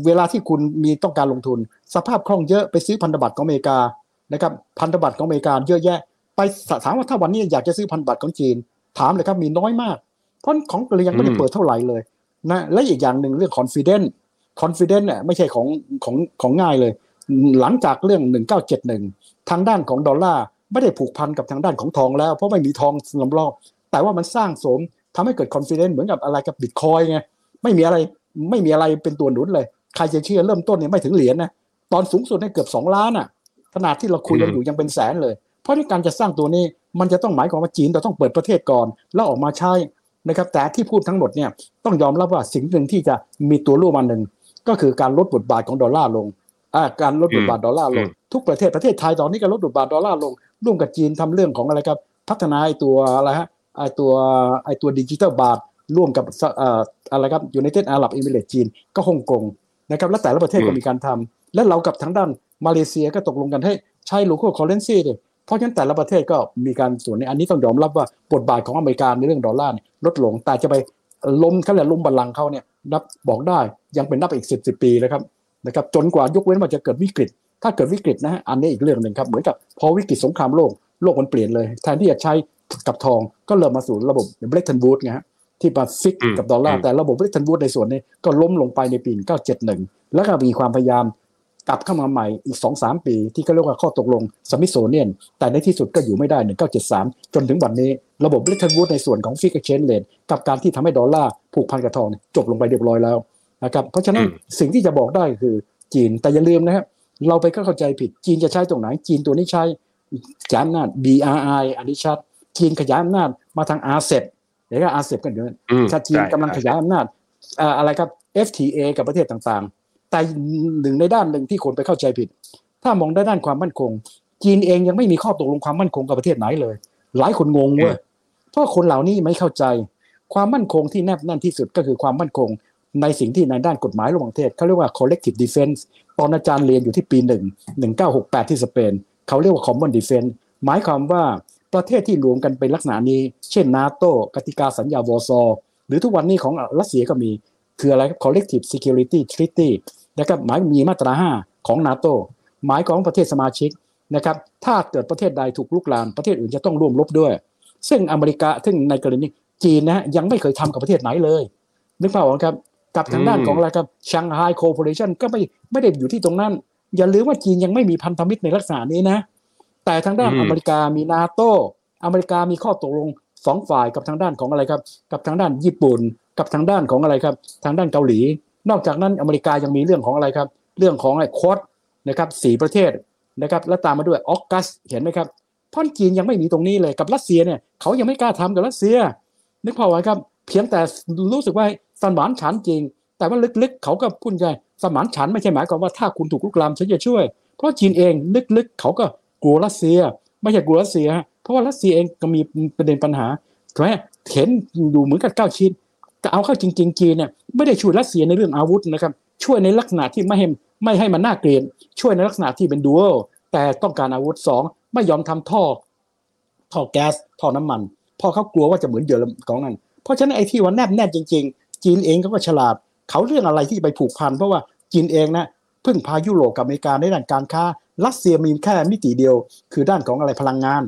เวลาที่คุณมีต้องการลงทุน สภาพคล่องเยอะไปซื้อพันธบัตรของอเมริกานะครับพันธบัตรของอเมริกาเยอะแยะ ไปถามว่าถ้าวันนี้อยากจะซื้อพันธบัตรของจีน ถามเลยครับมีน้อยมาก เพราะของเรายังไม่ได้เปิดเท่าไหร่เลยนะและอีกอย่างหนึ่งเรื่อง confidence confidence เนี่ยไม่ใช่ของของของง่ายเลย หลังจากเรื่อง 1971 ทางด้านของดอลลาร์ไม่ได้ผูกพันกับทางด้านของทองแล้ว เพราะไม่มีทองสำรองแต่ว่ามันสร้างสมทำให้เกิด confidence เหมือนกับอะไรกับบิตคอยไงไม่มีอะไร ไม่มีอะไรเป็นตัวหนุนเลย ใครจะเชื่อเริ่มต้นเนี่ยไม่ถึงเหรียญนะตอนสูงสุดเนี่ยเกือบ2ล้านอะขนาดที่เราคุยกันอยู่ยังเป็นแสนเลย เพราะในการจะสร้างตัวนี้มันจะต้องหมายความว่าจีนเราต้องเปิดประเทศก่อน แล้วออกมาใช้นะครับ แต่ที่พูดทั้งหมดเนี่ยต้องยอมรับว่าสิ่งหนึ่งที่จะมีตัวร่วมอันหนึ่งก็คือการลดบทบาทของดอลลาร์ลงอ่าการลดบทบาทดอลลาร์ลง ทุกประเทศประเทศไทยตอนนี้ก็ลดบทบาทดอลลาร์ลง ร่วมกับจีนทำเรื่องของอะไรครับ พัฒนาไอตัวอะไรฮะไอตัวไอตัวดิจิตอลบาท ร่วมกับเอ่ออะไรครับยูไนเต็ดอาหรับเอมิเรตจีนก็ฮ่องกงนะครับและแต่ละประเทศก็มีการทำและเรากับทางด้านมาเลเซียก็ตกลงกันให้ใช้ local currency เลยเพราะฉะนั้นแต่ละประเทศก็มีการส่วนในอันนี้ต้องยอมรับว่าบทบาทของอเมริกาในเรื่องดอลลาร์ลดลงแต่จะไปล้มเขาเรียกล้มบัลลังก์เขาเนี่ยนับบอกได้ยังเป็นนับอีกสิบสิบปีนะครับนะครับจนกว่ายกเว้นว่าจะเกิดวิกฤต ถ้าเกิดวิกฤตนะฮะอันนี้อีกเรื่องหนึ่งครับเหมือนกับพอวิกฤตสงครามโลกโลกมันเปลี่ยนเลย แทนที่จะใช้กับทองก็เริ่มมาสู่ระบบ Bretton Woods ไงฮะ ที่มา fix กับดอลลาร์แต่ระบบ Bretton Woods ในส่วนนี้ก็ล้มลงไปในปี1971 แล้วก็มีความพยายามกลับเข้ามาใหม่อีก 2-3 ปีที่เขาเรียกว่าข้อตกลง Smithsonian แต่ในที่สุดก็อยู่ไม่ได้ 1973 จนถึงวันนี้ระบบ Bretton Woods ในส่วนของ fixed exchange rateกับการที่ทำให้ดอลลาร์ผูกพันกับทองจบลงไปเรียบร้อยแล้วนะครับเพราะฉะนั้นสิ่งที่จะบอกได้คือจีนแต่อย่าลืมนะครับเราไปเข้าใจผิดจีนจะใช้ตรงไหนจีนตัวนี้ใช้ขยายอำนาจ BRI อันนี้ชัดจีนขยายอำนาจมาทางอาเซบ เดี๋ยวก็อาเซบกันเยอะชาจีนกำลังขยายอำนาจอะไรครับ FTA กับประเทศต่างๆ แต่หนึ่งในด้านหนึ่งที่คนไปเข้าใจผิด ถ้ามองด้านด้านความมั่นคง จีนเองยังไม่มีข้อตกลงความมั่นคงกับประเทศไหนเลย หลายคนงงเว้ยเพราะคนเหล่านี้ไม่เข้าใจ ความมั่นคงที่แนบแน่นที่สุดก็คือความมั่นคง ในสิ่งที่ในด้านกฎหมายระหว่างประเทศเขาเรียกว่า collective defense ตอนอาจารย์เรียนอยู่ที่ปีหนึ่งหนึ่งเก้าหกแปดที่สเปนเขาเรียกว่า common defense หมายความว่า ประเทศที่รวมกันเป็นลักษณะนี้ เช่นนาโตกติกาสัญญาวอร์ซอหรือทุกวันนี้ของรัสเซียก็มี คืออะไร collective security treaty นะครับหมายมีมาตราห้าของนาโตหมายของประเทศสมาชิกนะครับถ้าเกิดประเทศใดถูกลุกลามประเทศอื่นจะต้องร่วมรบด้วย ซึ่งอเมริกาซึ่งในกรณีจีนนะยังไม่เคยทำกับประเทศไหนเลย นึกภาพออกครับกับทางด้านของอะไรครับชังไฮโค p o r a t i o n ก็ไม่ไม่ได้อยู่ที่ตรงนั้น อย่าลืมว่าจีนยังไม่มีพันธมิตรในลักษณะนี้นะ แต่ทางด้านอเมริกามีนาโตอเมริกามีข้อตกลงสองฝ่ายกับทางด้านของอะไรครับ กับทางด้านญี่ปุ่น กับทางด้านของอะไรครับ ทางด้านเกาหลี นอกจากนั้นอเมริกายังมีเรื่องของอะไรครับ เรื่องของไอ้ควอดนะครับสี่ประเทศนะครับแล้วตามมาด้วยออกัสเห็นไหมครับเพราะจีนยังไม่มีตรงนี้เลยกับรัสเซียเนี่ยเขายังไม่กล้าทำกับรัสเซีย นึกภาพไว้ครับ เพียงแต่รู้สึกว่าสมานฉันจริง แต่ว่าลึกๆ เขาก็พูดใจสมานฉันไม่ใช่หมายความว่าถ้าคุณถูกลุกลามฉันจะช่วย เพราะจีนเองลึกๆ เขาก็ กลัวรัสเซีย ไม่ใช่กลัวรัสเซีย เพราะว่ารัสเซียเองก็มีประเด็นปัญหาถูกไหมเห็นอยู่เหมือนกับเก้าชิ้นแต่เอาเข้าจริงๆจีนเนี่ยไม่ได้ช่วยรัสเซียในเรื่องอาวุธนะครับช่วยในลักษณะที่ไม่ให้ไม่ให้มันน่าเกลียดช่วยในลักษณะที่เป็นดูอลแต่ต้องการอาวุธสองไม่ยอมทำท่อท่อแก๊สท่อน้ำมันเพราะเขากลัวว่าจะเหมือนเยอรมันของนั้นเพราะฉะนั้นไอ้ที่ว่าแนบแน่จริง ๆ จีนเองเขาก็ฉลาด เขาเรื่องอะไรที่ไปผูกพันเพราะว่าจีนเองนะพึ่งพายุโรปกับอเมริกาในด้านการค้า รัสเซียมีแค่มิติเดียว คือด้านของอะไรพลังงาน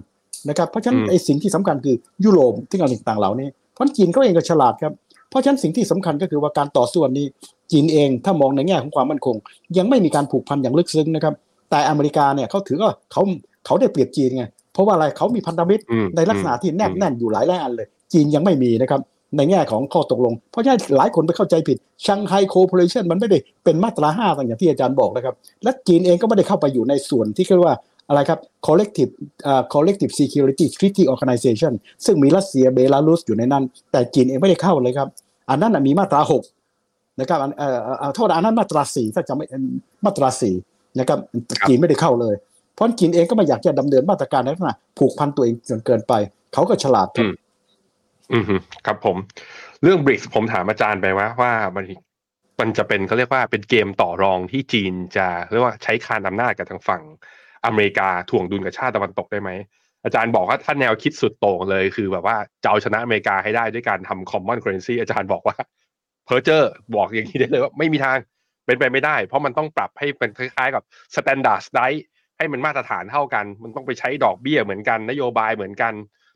นะครับเพราะฉะนั้นอืมไอ้สิ่งที่สำคัญคือยุโรปที่อะไรต่างๆเหล่านี้เพราะจีนเขาเองก็ฉลาดครับเพราะฉะนั้นสิ่งที่สำคัญก็คือว่าการต่อสู้อันนี้ จีนเองถ้ามองในแง่ของความมั่นคง ยังไม่มีการผูกพันอย่างลึกซึ้งนะครับแต่อเมริกาเนี่ยเขาถือว่าเขาเขาได้เปรียบจีนไงเพราะว่าอะไรเขามีพันธมิตรอืมในลักษณะที่แนบอืมแน่นอยู่หลายหลายอันเลย จีนยังไม่มีนะครับ ในแง่ของข้อตกลง เพราะฉะนั้นหลายคนไปเข้าใจผิดชังไฮโคโพเลชันมันไม่ได้เป็นมาตราห้าอย่างที่อาจารย์บอกนะครับ และจีนเองก็ไม่ได้เข้าไปอยู่ในส่วนที่เรียกว่าอะไรครับ collective อ่า collective security treaty organization ซึ่งมีรัสเซียเบลารุสอยู่ในนั้น แต่จีนเองไม่ได้เข้าเลยครับ อันนั้นมีมาตราหกนะครับเอ่อโทษอันนั้นมาตราสี่ถ้าจะไม่มาตราสี่นะครับจีนไม่ได้เข้าเลย เพราะจีนเองก็ไม่อยากจะดำเนินมาตรการในลักษณะผูกพันตัวเองจนเกินไป เขาก็ฉลาดครับ อืมครับผม เรื่องบริกผมถามอาจารย์ไปว่าว่ามันมันจะเป็นเขาเรียกว่าเป็นเกมต่อรองที่จีนจะเรียกว่าใช้คานอำนาจกับทางฝั่งอเมริกาถ่วงดุลกับชาติตะวันตกได้ไหมอาจารย์บอกว่าถ้าแนวคิดสุดโต่งเลยคือแบบว่าจะเอาชนะอเมริกาให้ได้ด้วยการทำ common currency อาจารย์บอกว่าเพอร์เจอร์บอกอย่างนี้ได้เลยว่าไม่มีทางเป็นไปไม่ได้ เพราะมันต้องปรับให้เป็นคล้ายๆกับ standardize ให้มันมาตรฐานเท่ากัน มันต้องไปใช้ดอกเบี้ยเหมือนกัน นโยบายเหมือนกัน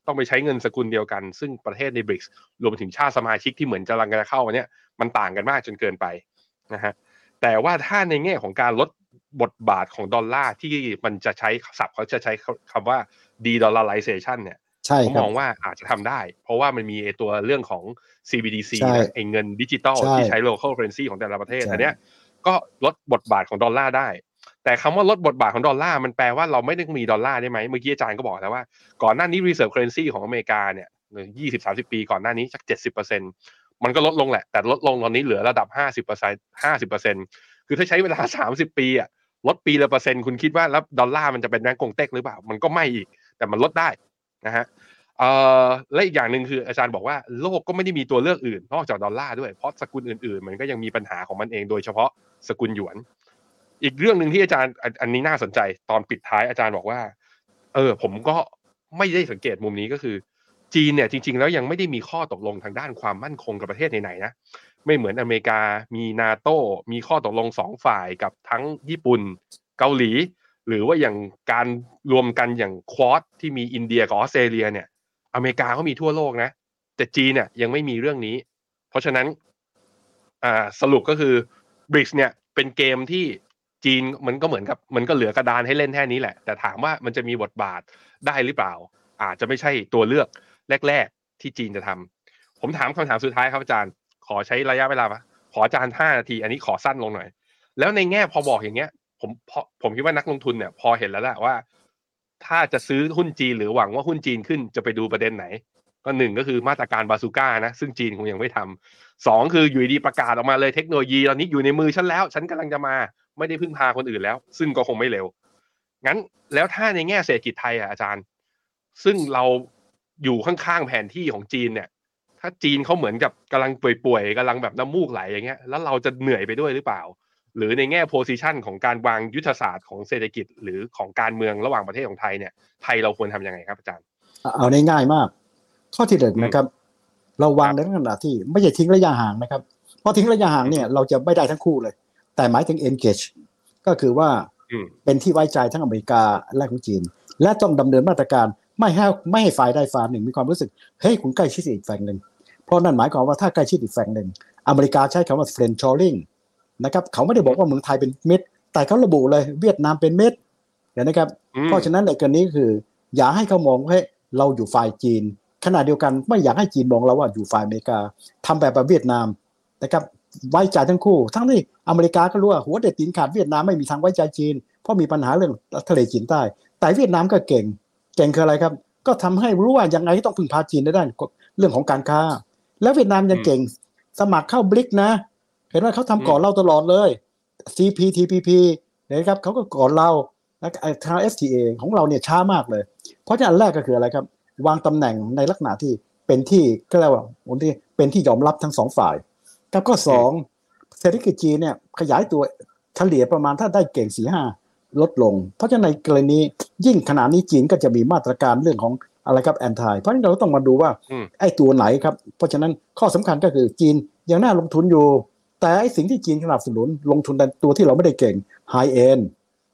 ต้องไปใช้เงินสกุลเดียวกัน ซึ่งประเทศในบริกส์รวมถึงชาติสมาชิกที่เหมือนจะกำลังจะเข้ามาเนี่ยมันต่างกันมากจนเกินไปนะฮะแต่ว่าถ้าในแง่ของการลดบทบาทของดอลลาร์ที่มันจะใช้ศัพท์เขาจะใช้คำว่า de-dollarization เนี่ยใช่ผมครัมบองว่าอาจจะทำได้ เพราะว่ามันมีไอ้ตัวเรื่องของ CBDC ใช่นะไอ้เงินดิจิตอลใช่ที่ใช้ local currency ของแต่ละประเทศใช่อันเนี้ยก็ลดบทบาทของดอลลาร์ได้ แต่คำว่าลดบทบาทของดอลลาร์มันแปลว่าเราไม่ได้มีดอลลาร์ได้ไหมเมื่อกี้อาจารย์ก็บอกแล้วว่า ก่อนหน้านี้ reserve currency ของอเมริกาเนี่ยยี่สิบสามสิบปีก่อนหน้านี้สักเจ็ดสิบเปอร์เซ็นมันก็ลดลงแหละ แต่ลดลงตอนนี้เหลือระดับห้าสิบเปอร์เซ็นห้าสิบเปอร์เซ็นคือถ้าใช้เวลาสามสิบปีอะลดปีละเปอร์เซ็นต์คุณคิดว่าแล้วดอลลาร์มันจะเป็นแบงก์กงเต็กหรือเปล่า มันก็ไม่อีก แต่มันลดได้นะฮะเอ่อและอีกอย่างหนึ่งคืออาจารย์บอกว่าโลกก็ไม่ได้มีตัวเลือกอื่น นอกจากดอลลาร์ด้วยเพราะสกุลอื่นๆ มันก็ยังมีปัญหาของมันเองโดยเฉพาะสกุลหยวน อีกเรื่องหนึ่งที่อาจารย์อันนี้น่าสนใจ ตอนปิดท้ายอาจารย์บอกว่า เออ ผมก็ไม่ได้สังเกตมุมนี้ก็คือ จีนเนี่ยจริง ๆ แล้วยังไม่ได้มีข้อตกลงทางด้านความมั่นคงกับประเทศไหนๆนะไม่เหมือนอเมริกามีนาโตมีข้อตกลงสองฝ่ายกับทั้งญี่ปุ่นเกาหลี หรือว่าอย่างการรวมกันอย่างควอดที่มีอินเดียกับออสเตรเลียเนี่ย อเมริกาเขามีทั่วโลกนะ แต่จีนเนี่ยยังไม่มีเรื่องนี้ เพราะฉะนั้นอ่าสรุปก็คือบริกเนี่ยเป็นเกมที่ จีนมันก็เหมือนกับมันก็เหลือกระดานให้เล่นแค่นี้แหละ แต่ถามว่ามันจะมีบทบาทได้หรือเปล่า อาจจะไม่ใช่ตัวเลือกแรก ๆ ที่จีนจะทำผมถามคำถามสุดท้ายครับอาจารย์ ขอใช้ระยะเวลาปะขออาจารย์ห้านาที อันนี้ขอสั้นลงหน่อย แล้วในแง่พอบอกอย่างเงี้ย ผมผมคิดว่านักลงทุนเนี่ย พอเห็นแล้วแหละว่า ถ้าจะซื้อหุ้นจีนหรือหวังว่าหุ้นจีนขึ้นจะไปดูประเด็นไหน ก็หนึ่งก็คือมาตรการบาซูก้านะซึ่งจีนคงยังไม่ทำสองคืออยู่ดีประกาศออกมาเลยเทคโนโลยีตอนนี้อยู่ในมือฉันแล้ว ฉันกำลังจะมา ไม่ได้พึ่งพาคนอื่นแล้ว ซึ่งก็คงไม่เร็ว งั้นแล้วถ้าในแง่เศรษฐกิจไทยอะอาจารย์ ซึ่งเราอยู่ข้างๆแผนที่ของจีนเนี่ย ถ้าจีนเขาเหมือนกับกำลังป่วยๆกำลังแบบน้ำมูกไหลอย่างเงี้ยแล้วเราจะเหนื่อยไปด้วยหรือเปล่า หรือในแง่โพซิชันของการวางยุทธศาสตร์ของเศรษฐกิจหรือของการเมืองระหว่างประเทศของไทยเนี่ยไทยเราควรทำยังไงครับอาจารย์ เอาในง่ายมาก ข้อที่หนึ่งนะครับ เราวางในลักษณะที่ไม่ใช่ทิ้งระยะห่างนะครับเพราะทิ้งระยะห่างเนี่ยเราจะไม่ได้ทั้งคู่เลย แต่หมายถึง engage ก็คือว่าอืมเป็นที่ไว้ใจทั้งอเมริกาและของจีน และต้องดำเนินมาตรการไม่ให้ไม่ให้ฝ่ายใดฝ่ายหนึ่งมีความรู้สึกเฮ้ยคุณใกล้ชิดอีกฝ่ายหนึ่งเพราะนั่นหมายความว่าถ้าใกล้ชิดอีกฝ่ายหนึ่งอเมริกาใช้คำว่า friend shoring นะครับเขาไม่ได้บอกว่าเมืองไทยเป็นเม็ดแต่เขาระบุเลยเวียดนามเป็นเม็ดเห็นนะครับอืมเพราะฉะนั้นในกรณีคือ อย่าให้เขามองว่าเฮ้ยเราอยู่ฝ่ายจีนขณะเดียวกันไม่อยากให้จีนมองเราว่าอยู่ฝ่ายอเมริกาทำแบบแบบเวียดนามนะครับ ไว้ใจทั้งคู่ ทั้งที่อเมริกาก็รู้ว่าหัวเด็ดตีนขาดเวียดนามไม่มีทางไว้ใจจีน เพราะมีปัญหาเรื่องทะเลจีนใต้ แต่เวียดนามก็เก่ง เก่งคืออะไรครับ ก็ทำให้รู้ว่ายังไงต้องพึ่งพาจีนในด้านเรื่องของการค้า แล้วเวียดนามยังเก่ง สมัครเข้าบริกนะ เห็นว่าเขาทำก่อนเราตลอดเลย CPTPP นครับเขาก็ก่อนเราแล้วทาง FTA ของเราเนี่ยช้ามากเลย เพราะฉะนั้นแรกก็คืออะไรครับ วางตำแหน่งในลักษณะที่เป็นที่ก็เรียกว่าที่เป็นที่ยอมรับทั้งสองฝ่าย กับข้อสองเศรษฐกิจจีนเนี่ยขยายตัวเฉลี่ยประมาณถ้าได้เก่งสี่ห้าลดลง เพราะฉะนั้นในกรณียิ่งขณะนี้จีนก็จะมีมาตรการเรื่องของอะไรครับแอนตี้เพราะฉะนั้นเราต้องมาดูว่าอืมไอ้ตัวไหนครับ เพราะฉะนั้นข้อสำคัญก็คือจีนยังน่าลงทุนอยู่ แต่ไอ้สิ่งที่จีนสนับสนุนลงทุนในตัวที่เราไม่ได้เก่งไฮเอ็น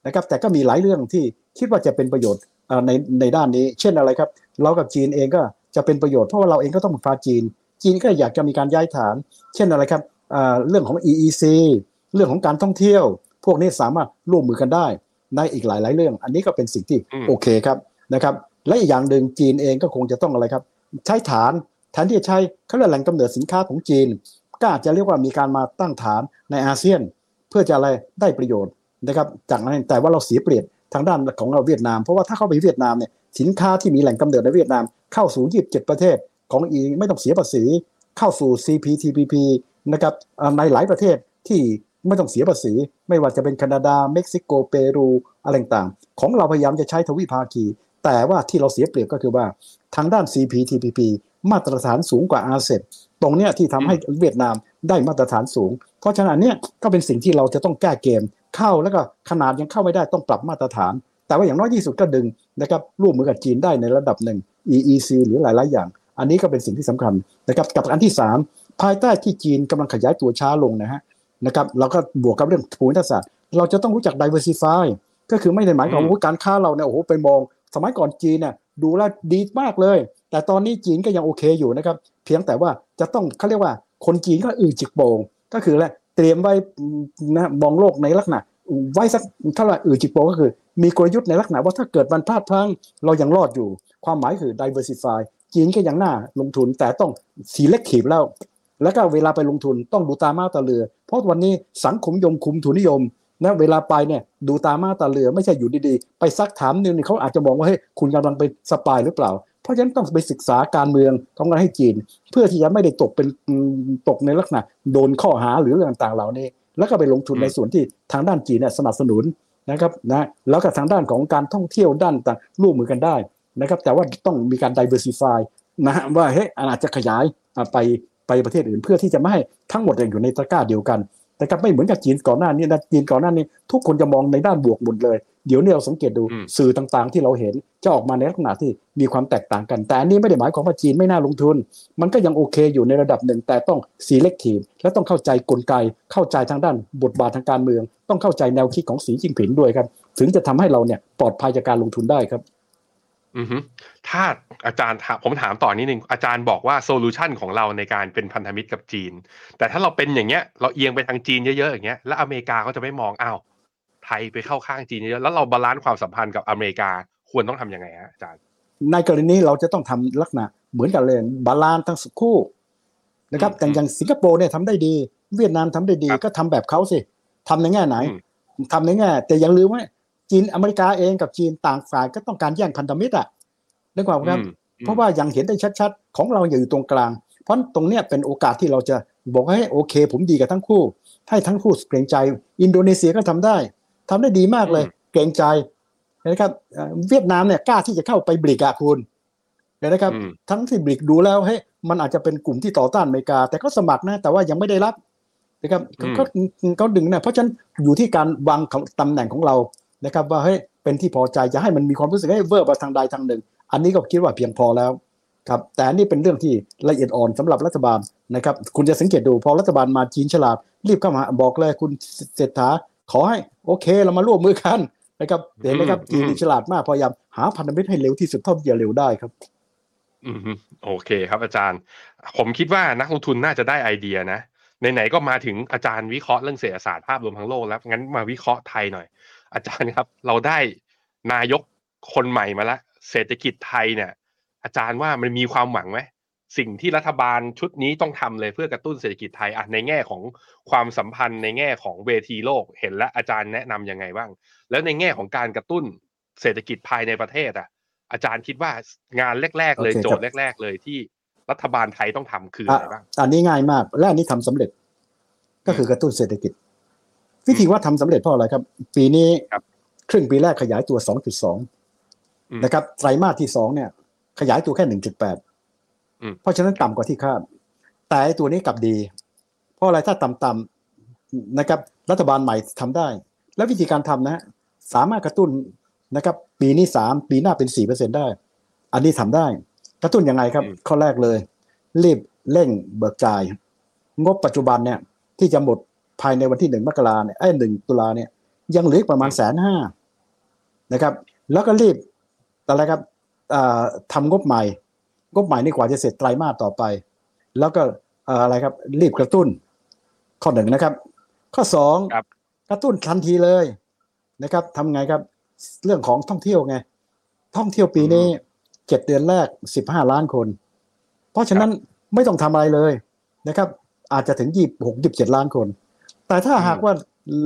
นะครับแต่ก็มีหลายเรื่องที่คิดว่าจะเป็นประโยชน์เอ่อในในด้านนี้ เช่นอะไรครับ เรากับจีนเองก็จะเป็นประโยชน์เพราะว่าเราเองก็ต้องพาจีน จีนก็อยากจะมีการย้ายฐาน เช่นอะไรครับเอ่อเรื่องของ EEC เรื่องของการท่องเที่ยว พวกนี้สามารถร่วมมือกันได้ในอีกหลาย ๆ เรื่อง อันนี้ก็เป็นสิ่งที่อืมโอเคครับนะครับและอีกอย่างหนึ่งจีนเองก็คงจะต้องอะไรครับ ใช้ฐานแทนที่จะใช้เขาเรียกแหล่งกำเนิดสินค้าของจีน ก็อาจจะเรียกว่ามีการมาตั้งฐานในอาเซียน เพื่อจะอะไรได้ประโยชน์นะครับจากนั้นแต่ว่าเราเสียเปรียบทางด้านของเราเวียดนาม เพราะว่าถ้าเข้าไปเวียดนามเนี่ยสินค้าที่มีแหล่งกำเนิดในเวียดนามเข้าสู่ 27 ประเทศ ของอีไม่ต้องเสียภาษีเข้าสู่ CPTPP นะครับอ่าในหลายประเทศที่ไม่ต้องเสียภาษี ไม่ว่าจะเป็นแคนาดา เม็กซิโก เปรู อะไรต่างๆ ของเราพยายามจะใช้ทวิภาคี แต่ว่าที่เราเสียเปรียบก็คือว่าทางด้าน CPTPP มาตรฐานสูงกว่าอาเซตรงเนี้ยที่ทำให้เวียดนามได้มาตรฐานสูง เพราะฉะนั้นอันเนี้ยก็เป็นสิ่งที่เราจะต้องแก้เกมเข้าแล้วก็ขนาดยังเข้าไม่ได้ต้องปรับมาตรฐาน แต่ว่าอย่างน้อยที่สุดก็ดึงนะครับร่วมมือกับจีนได้ในระดับหนึ่ง EEC หรือหลาย ๆ อย่าง อันนี้ก็เป็นสิ่งที่สำคัญนะครับกับอันที่ 3 ภายใต้ที่จีนกำลังขยายตัวช้าลงนะฮะนะครับเราก็บวกกับเรื่องภูมิทัศน์เราจะต้องรู้จัก diversify ก็คือไม่ได้หมายความอืมว่าการค้าเราเนี่ยโอ้โหไปมอง สมัยก่อนจีนเนี่ยดูแลวดีมากเลย แต่ตอนนี้จีนก็ยังโอเคอยู่นะครับ เพียงแต่ว่าจะต้องเขาเรียกว่าคนจีนก็อือจิกโป่งก็คืออะไรเตรียมไว้นะมองโลกในลักษณะ ไว้สักเท่าไหร่อือจิกโป่งก็คือ มีกลยุทธ์ในลักษณะว่าถ้าเกิดมันพลาดพลั้งเรายังรอดอยู่ ความหมายคือ diversify จีนก็ยังน่าลงทุนแต่ต้อง selective แล้ว แล้วก็เวลาไปลงทุนต้องดูตามาตาเรือ เพราะวันนี้สังคมยมคุมทุนนิยมนะเวลาไปเนี่ยดูตามาตาเรือไม่ใช่อยู่ดีๆ ไปซักถามนึงเขาอาจจะมองว่าเฮ้ยคุณกำลังเป็นสปายหรือเปล่า เพราะฉะนั้นต้องไปศึกษาการเมืองต้องการให้จีน เพื่อที่จะไม่ได้ตกเป็นตกในลักษณะ โดนข้อหาหรือเรื่องต่างๆเหล่านี้ แล้วก็ไปลงทุนในส่วนที่ทางด้านจีนเนี่ยสนับสนุนนะครับนะแล้วก็ทางด้านของการท่องเที่ยวด้านต่างร่วมมือกันได้ นะครับ แต่ว่าต้องมีการ diversify นะฮะว่าเฮ้ยอาจจะขยายอะไปไปประเทศอื่นเพื่อที่จะไม่ให้ทั้งหมดเนี่ยอยู่ในตะกร้าเดียวกันแต่ก็ไม่เหมือนกับจีนก่อนหน้านี้นะจีนก่อนหน้านี้ทุกคนจะมองในด้านบวกหมดเลย เดี๋ยวนี้เราสังเกตดูอืมสื่อต่างๆ ที่เราเห็นจะออกมาในลักษณะที่มีความแตกต่างกัน แต่อันนี้ไม่ได้หมายความว่าจีนไม่น่าลงทุน มันก็ยังโอเคอยู่ในระดับหนึ่ง แต่ต้อง selective และต้องเข้าใจกลไก เข้าใจทางด้านบทบาททางการเมือง ต้องเข้าใจแนวคิดของสีจิ้งผิงด้วยครับ ถึงจะทำให้เราเนี่ยปลอดภัยจากการลงทุนได้ครับ อือฮึถ้าอาจารย์ถามผมถามต่อนิดนึงอาจารย์บอกว่า solution ของเราในการเป็นพันธมิตรกับจีน แต่ถ้าเราเป็นอย่างเงี้ย เราเอียงไปทางจีนเยอะๆอย่างเงี้ยแล้วอเมริกาเขาจะไม่มองอ้าวไทยไปเข้าข้างจีนเยอะๆแล้วเรา balance ความสัมพันธ์กับอเมริกาควรต้องทำยังไงฮะอาจารย์ในกรณีนี้เราจะต้องทำลักษณะเหมือนกันเลย balance ทั้งคู่นะครับอืมแต่อย่างสิงคโปร์เนี่ยทำได้ดี เวียดนามทำได้ดีครับก็ทำแบบเขาสิทำในแง่ไหนอืมทำในแง่แต่อย่าลืมว่า จีนอเมริกาเองกับจีนต่างฝ่ายก็ต้องการแย่งพันธมิตรอะนึกว่าครับอืมเพราะว่ายังเห็นได้ชัดๆ ของเราอยู่ตรงกลาง เพราะตรงเนี้ยเป็นโอกาสที่เราจะบอกให้โอเค ผมดีกับทั้งคู่ ให้ทั้งคู่เกรงใจ อินโดนีเซียก็ทำได้ทำได้ดีมากเลยอืมเกรงใจนะครับเอ่อเวียดนามเนี่ยกล้าที่จะเข้าไปบริกอะคุณเห็นะครับอืมทั้งที่บริกดูแล้วเฮ้ยมันอาจจะเป็นกลุ่มที่ต่อต้านอเมริกา แต่ก็สมัครนะ แต่ว่ายังไม่ได้รับนะครับก็ก็ก็ดึงนะเพราะฉะนั้นอยู่ที่การวางของตำแหน่งของเรา นะครับว่าเฮ้ยเป็นที่พอใจจะให้มันมีความรู้สึกให้เวอร์ไปทางใดทางหนึ่ง อันนี้ก็คิดว่าเพียงพอแล้วครับแต่อันนี้เป็นเรื่องที่ละเอียดอ่อนสำหรับรัฐบาลนะครับคุณจะสังเกตดูพอรัฐบาลมาจีนฉลาด รีบเข้ามาบอกเลยคุณเศรษฐาขอให้โอเคเรามาร่วมมือกันนะครับเห็นไหมครับอืมจีนนี่ฉลาดมากพยายามหาพันธมิตรให้เร็วที่สุดเท่าที่จะเร็วได้ครับอืมฮึโอเคครับอาจารย์ ผมคิดว่านักลงทุนน่าจะได้ไอเดียนะไหนๆก็มาถึงอาจารย์วิเคราะห์เรื่องเศรษฐศาสตร์ภาพรวมทั้งโลกแล้วงั้นมาวิเคราะห์ไทยหน่อย อาจารย์ครับ เราได้นายกคนใหม่มาแล้วเศรษฐกิจไทยเนี่ย อาจารย์ว่ามันมีความหวังไหมสิ่งที่รัฐบาลชุดนี้ต้องทำเลยเพื่อกระตุ้นเศรษฐกิจไทยอะในแง่ของความสัมพันธ์ในแง่ของเวทีโลกเห็นแล้วอาจารย์แนะนำยังไงบ้าง แล้วในแง่ของการกระตุ้นเศรษฐกิจภายในประเทศอะ อาจารย์คิดว่างานแรก ๆ เลยโอเคครับโจทย์แรก ๆ เลยที่รัฐบาลไทยต้องทำคืออะไรบ้างอันนี้ง่ายมาก และอันนี้ทำสำเร็จ ก็คือกระตุ้นเศรษฐกิจ วิธีว่าทำสำเร็จเพราะอะไรครับ ปีนี้ครับครึ่งปีแรกขยายตัว 2.2อืมนะครับ ไตรมาสที่สองเนี่ย ขยายตัวแค่อืม1.8 เพราะฉะนั้นต่ำกว่าที่คาด แต่ไอ้ตัวนี้กลับดี เพราะอะไรถ้าต่ำๆนะครับ รัฐบาลใหม่ทำได้ แล้ววิธีการทำนะฮะสามารถกระตุ้นนะครับ ปีนี้สามปีหน้าเป็นสี่เปอร์เซ็นได้ อันนี้ทำได้ กระตุ้นยังไงครับอืมข้อแรกเลย รีบเร่งเบิกจ่าย งบปัจจุบันเนี่ย ที่จะหมด ภายในวันที่หนึ่งมกราเนี่ยไอ้หนึ่งตุลาเนี่ยยังเหลืออีกประมาณแสนห้านะครับ แล้วก็รีบอะไรครับอ่าทำงบใหม่ งบใหม่นี่กว่าจะเสร็จไตรมาสต่อไป แล้วก็เอ่ออะไรครับรีบกระตุ้น ข้อหนึ่งนะครับ ข้อสองครับกระตุ้นทันทีเลยนะครับทำไงครับเรื่องของท่องเที่ยวไง ท่องเที่ยวปีนี้เจ็ดเดือนแรกสิบห้าล้านคน เพราะฉะนั้นไม่ต้องทำอะไรเลยนะครับ อาจจะถึงยี่หกยี่เจ็ดล้านคน แต่ถ้าหากว่า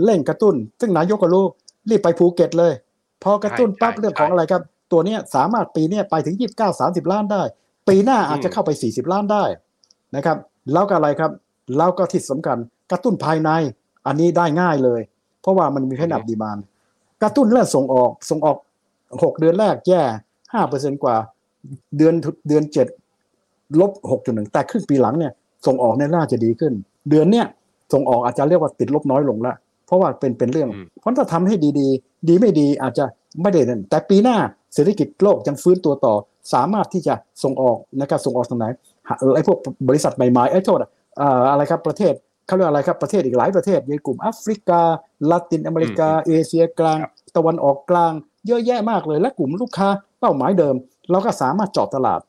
เร่งกระตุ้น ซึ่งนายกก็รู้รีบไปภูเก็ตเลย พอกระตุ้นปั๊บใช่เรื่องของอะไรครับ ตัวเนี้ยสามารถปีเนี้ยไปถึงยี่สิบเก้าสามสิบล้านได้ ปีหน้าอาจจะเข้าไปสี่สิบล้านได้นะครับแล้วก็อะไรครับแล้วก็ที่สำคัญกระตุ้นภายในอันนี้ได้ง่ายเลย เพราะว่ามันมีแค่นับ demand กระตุ้นเรื่องส่งออกส่งออกหกเดือนแรกแย่ห้าเปอร์เซ็นกว่าเดือนเดือนเจ็ดลบหกจุดหนึ่งแต่ครึ่งปีหลังเนี่ยส่งออกเนี่ยน่าจะดีขึ้น เดือนเนี้ย ส่งออกอาจจะเรียกว่าติดลบน้อยลงละเพราะว่าเป็นเป็นเรื่องอืมเพราะถ้าทำให้ดีๆ ดีไม่ดีอาจจะไม่ได้นั่นแต่ปีหน้าเศรษฐกิจโลกยังฟื้นตัวต่อ สามารถที่จะส่งออกนะครับส่งออกทางไหนหาเออไอ้พวกบริษัทใหม่ๆไอ้โทษอะเอ่ออะไรครับประเทศเขาเรียกอะไรครับประเทศอีกหลายประเทศในกลุ่มแอฟริกาลาตินอเมริกา เอเชียกลางครับตะวันออกกลาง เยอะแยะมากเลยและกลุ่มลูกค้าเป้าหมายเดิม เราก็สามารถเจาะตลาด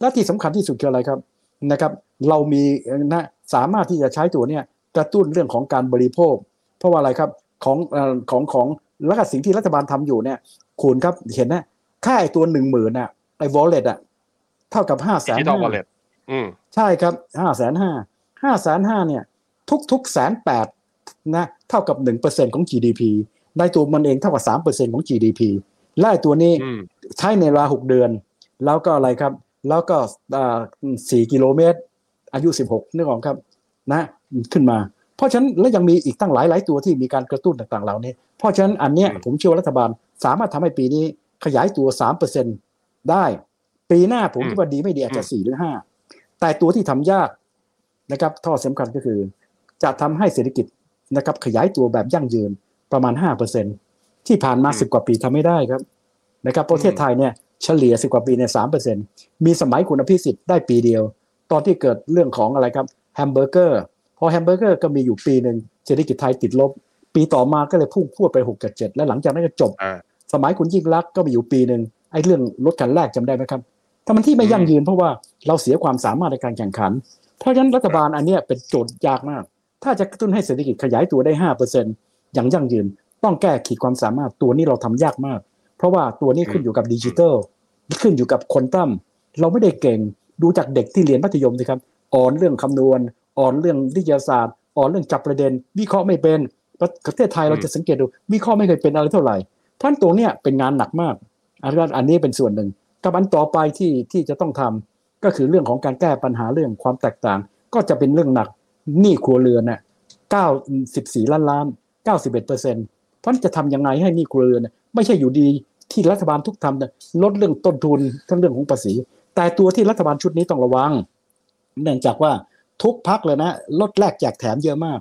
และที่สำคัญที่สุดคืออะไรครับนะครับ เรามีนะสามารถที่จะใช้ตัวเนี้ย กระตุ้นเรื่องของการบริโภค เพราะว่าอะไรครับของเอ่อของของแล้วก็สิ่งที่รัฐบาลทำอยู่เนี่ยคุณครับเห็นนะค่าไอ้ตัวหนึ่งหมื่นน่ะไอ้ wallet อะเท่ากับห้าแสดินจิตอลวอลเล็ตอืมใช่ครับห้าแสนห้าห้าแสนห้าเนี่ย ทุกทุกแสนแปดนะเท่ากับหนึ่งเปอร์เซ็นของ GDP ในตัวมันเองเท่ากับสามเปอร์เซ็นของ GDP และไอ้ตัวนี้อืมใช้ในเวลาหกเดือน แล้วก็อะไรครับ แล้วก็สี่กิโลเมตร อายุสิบหกนึกออกครับ นะ ขึ้นมา เพราะฉะนั้นและยังมีอีกตั้งหลายหลายตัวที่มีการกระตุ้นต่างๆเหล่านี้ เพราะฉะนั้นอันเนี้ยอืมผมเชื่อว่ารัฐบาลสามารถทำให้ปีนี้ขยายตัวสามเปอร์เซ็นได้ ปีหน้าผมคิดว่าดีไม่ดีอาจจะสี่หรือห้าแต่ตัวที่ทำยากนะครับท่อสำคัญก็คือ จะทำให้เศรษฐกิจนะครับขยายตัวแบบยั่งยืนประมาณห้าเปอร์เซ็นที่ผ่านมาอืมสิบกว่าปีทำไม่ได้ครับนะครับประเทศไทยเนี่ยเฉลี่ยสิบกว่าปีในสามเปอร์เซ็นมีสมัยคุณอภิสิทธิ์ได้ปีเดียว ตอนที่เกิดเรื่องของอะไรครับแฮมเบอร์เกอร์ พอแฮมเบอร์เกอร์ก็มีอยู่ปีหนึ่งเศรษฐกิจไทยติดลบ ปีต่อมาก็เลยพุ่งพรวดไปหกเจ็ดและหลังจากนั้นก็จบอ่าสมัยคุณยิ่งลักษณ์ก็มีอยู่ปีหนึ่งไอ้เรื่องรถคันแรกจำได้ไหมครับถ้ามันที่ไม่ยั่งยืนเพราะว่าเราเสียความสามารถในการแข่งขัน เพราะฉะนั้นรัฐบาลอันเนี้ยเป็นโจทย์ยากมาก ถ้าจะกระตุ้นให้เศรษฐกิจขยายตัวได้ห้าเปอร์เซ็นอย่างยั่งยืน ต้องแก้ขีดความสามารถตัวนี้เราทำยากมาก เพราะว่าตัวนี้ขึ้นอยู่กับดิจิทัลขึ้นอยู่กับคนตั้มเราไม่ได้เก่งดูจากเด็กที่เรียนมัธยมสิครับอ่อนเรื่องคำนวณ อ่อนเรื่องวิทยาศาสตร์ อ่อนเรื่องจับประเด็น วิเคราะห์ไม่เป็นประเทศไทยเราจะสังเกตดูวิเคราะห์ไม่เคยเป็นอะไรเท่าไหร่เพราะฉะนั้นตัวเนี้ยเป็นงานหนักมากอันนี้อันนี้เป็นส่วนหนึ่งกับอันต่อไปที่ที่จะต้องทำก็คือเรื่องของการแก้ปัญหาเรื่องความแตกต่าง ก็จะเป็นเรื่องหนักหนี้ครัวเรือนน่ะ94ล้านล้าน91เปอร์เซ็นต์เพราะฉะนั้นจะทำยังไงให้หนี้ครัวเรือนน่ะไม่ใช่อยู่ดีที่รัฐบาลทุกทำน่ะลดเรื่องต้นทุนทั้งเรื่องของภาษี แต่ตัวที่รัฐบาลชุดนี้ต้องระวัง เนื่องจากว่า ทุกพักเลยนะลดแลกแจกแถมเยอะมาก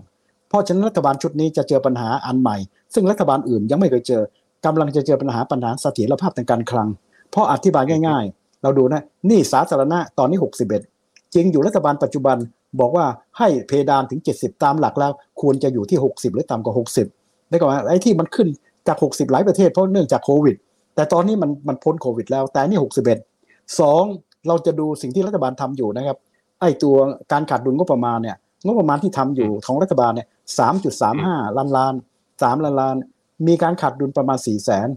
เพราะฉะนั้นรัฐบาลชุดนี้จะเจอปัญหาอันใหม่ ซึ่งรัฐบาลอื่นยังไม่เคยเจอกำลังจะเจอปัญหาปัญหาเสถียรภาพทางการคลัง เพราะอธิบายง่าย ๆ เราดูนะนี่สาธารณะตอนนี้ 61 จริงอยู่รัฐบาลปัจจุบันบอกว่าให้เพดานถึง 70 ตามหลักแล้ว ควรจะอยู่ที่ 60 หรือต่ำกว่า 60ได้ก่อนไอ้ที่มันขึ้นจาก 60 หลายประเทศเพราะเนื่องจากโควิด แต่ตอนนี้มันมันพ้นโควิดแล้วแต่นี่ 61สองเราจะดูสิ่งที่รัฐบาลทำอยู่นะครับ ไอ้ตัวการขาดดุลงบประมาณเนี่ยงบประมาณที่ทำอยู่ของรัฐบาลเนี่ยสามจุดสามห้าล้านล้านสามล้านล้าน มีการขาดดุลประมาณสี่แสน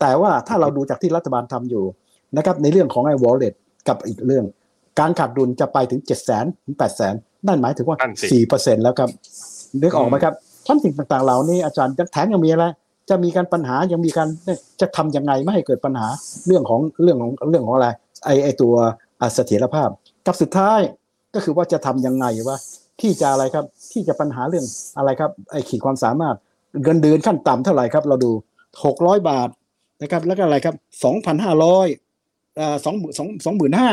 แต่ว่าถ้าเราดูจากที่รัฐบาลทำอยู่นะครับในเรื่องของไอ้ wallet กับอีกเรื่อง การขาดดุลจะไปถึงเจ็ดแสนถึงแปดแสนนั่นหมายถึงว่านั่นสิสี่เปอร์เซ็นแล้วครับนึกออกไหมครับท่านสิ่งต่างๆเหล่านี้อาจารย์ยังแถมยังมีอะไรจะมีการปัญหายังมีการจะทำยังไงไม่ให้เกิดปัญหาเรื่องของเรื่องของเรื่องของอะไรไอ้ไอ้ตัวอะเสถียรภาพ กับสุดท้าย ก็คือว่าจะทำยังไงว่าที่จะอะไรครับ ที่จะปัญหาเรื่องอะไรครับ ไอ้ขีดความสามารถเงินเดือนขั้นต่ำเท่าไหร่ครับ เราดูหกร้อยบาทนะครับ แล้วก็อะไรครับสองพันห้าร้อยอ่าสองสองสองหมื่นห้า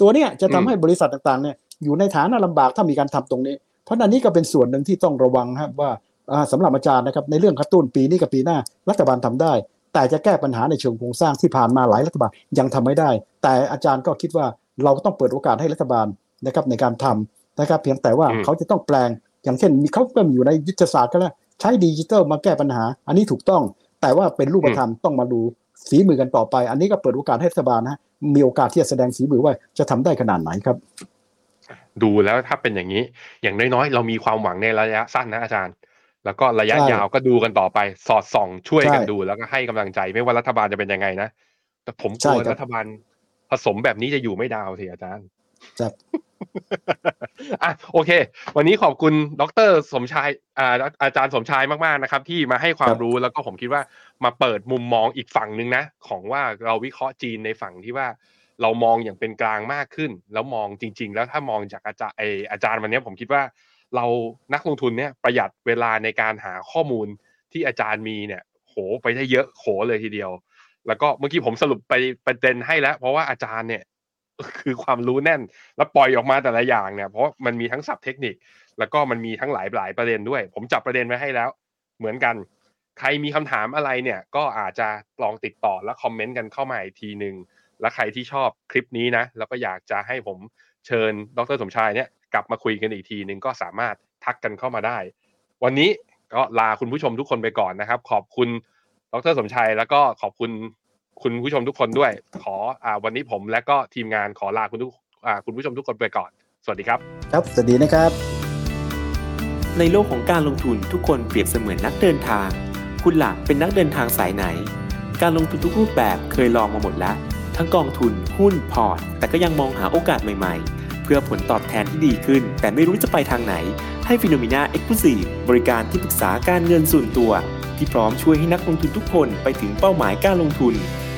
ตัวเนี้ยจะทำให้บริษัทต่างๆเนี่ยอยู่ในฐานะลำบากถ้ามีการทำตรงนี้ เพราะอันนี้ก็เป็นส่วนหนึ่งที่ต้องระวังครับว่าอ่าสำหรับอาจารย์นะครับในเรื่องกระตุ้นปีนี้กับปีหน้ารัฐบาลทำได้ แต่จะแก้ปัญหาในเชิงโครงสร้างที่ผ่านมาหลายรัฐบาลยังทำไม่ได้ แต่อาจารย์ก็คิดว่าเราก็ต้องเปิดโอกาสให้รัฐบาล นะครับในการทำนะครับ เพียงแต่ว่าอืมเขาจะต้องแปลง อย่างเช่นมีเขาก็มีอยู่ในยุทธศาสตร์ก็แล้วใช้ดิจิทัลมาแก้ปัญหา อันนี้ถูกต้อง แต่ว่าเป็นรูปธรรมต้องมาดูฝีมือกันต่อไป อันนี้ก็เปิดโอกาสให้รัฐบาลนะฮะมีโอกาสที่จะแสดงฝีมือว่าจะทำได้ขนาดไหนครับ ดูแล้วถ้าเป็นอย่างนี้ อย่างน้อยๆ เรามีความหวังในระยะสั้นนะอาจารย์ แล้วก็ระยะใช่ยาวก็ดูกันต่อไป สอดส่องช่วยกันใช่ดูแล้วก็ให้กำลังใจไม่ว่ารัฐบาลจะเป็นยังไงนะแต่ผมกใช่ลัวครับรัฐบาลผสมแบบนี้จะอยู่ไม่ดาวสิอาจารย์ ครับอะโอเค วันนี้ขอบคุณดรสมชายอ่าอาจารย์สมชายมากๆนะครับ ที่มาให้ความรู้แล้วก็ผมคิดว่ามาเปิดมุมมองอีกฝั่งหนึ่งนะ ของว่าเราวิเคราะห์จีนในฝั่งที่ว่าเรามองอย่างเป็นกลางมากขึ้น แล้วมองจริง ๆ แล้วถ้ามองจากอาจารย์ไออาจารย์วันนี้ผมคิดว่า เรานักลงทุนเนี่ยประหยัดเวลาในการหาข้อมูลที่อาจารย์มีเนี่ย โหไปได้เยอะโหเลยทีเดียว แล้วก็เมื่อกี้ผมสรุปไปประเด็นให้แล้ว เพราะว่าอาจารย์เนี่ย คือความรู้แน่น แล้วปล่อยออกมาแต่ละอย่างเนี่ย เพราะมันมีทั้งศัพท์เทคนิค แล้วก็มันมีทั้งหลายหลายประเด็นด้วย ผมจับประเด็นไว้ให้แล้ว เหมือนกัน ใครมีคำถามอะไรเนี่ย ก็อาจจะลองติดต่อและคอมเมนต์กันเข้ามาอีกทีหนึ่งและใครที่ชอบคลิปนี้นะ แล้วก็อยากจะให้ผมเชิญดรสมชายเนี่ยกลับมาคุยกันอีกทีหนึ่งก็สามารถทักกันเข้ามาได้ วันนี้ก็ลาคุณผู้ชมทุกคนไปก่อนนะครับ ขอบคุณดรสมชัยแล้วก็ขอบคุณ คุณผู้ชมทุกคนด้วย ขออ่าวันนี้ผมและก็ทีมงานขอลาคุณทุกอ่าคุณผู้ชมทุกคนไปก่อน สวัสดีครับ ครับ สวัสดีนะครับ ในโลกของการลงทุนทุกคนเปรียบเสมือนนักเดินทาง คุณหลักเป็นนักเดินทางสายไหน การลงทุนทุกรูปแบบเคยลองมาหมดแล้ว ทั้งกองทุนหุ้น port แต่ก็ยังมองหาโอกาสใหม่ๆเพื่อผลตอบแทนที่ดีขึ้น แต่ไม่รู้จะไปทางไหน ให้ Finnomena Exclusive บริการที่ปรึกษาการเงินส่วนตัว ที่พร้อมช่วยให้นักลงทุนทุกคนไปถึงเป้าหมายการลงทุน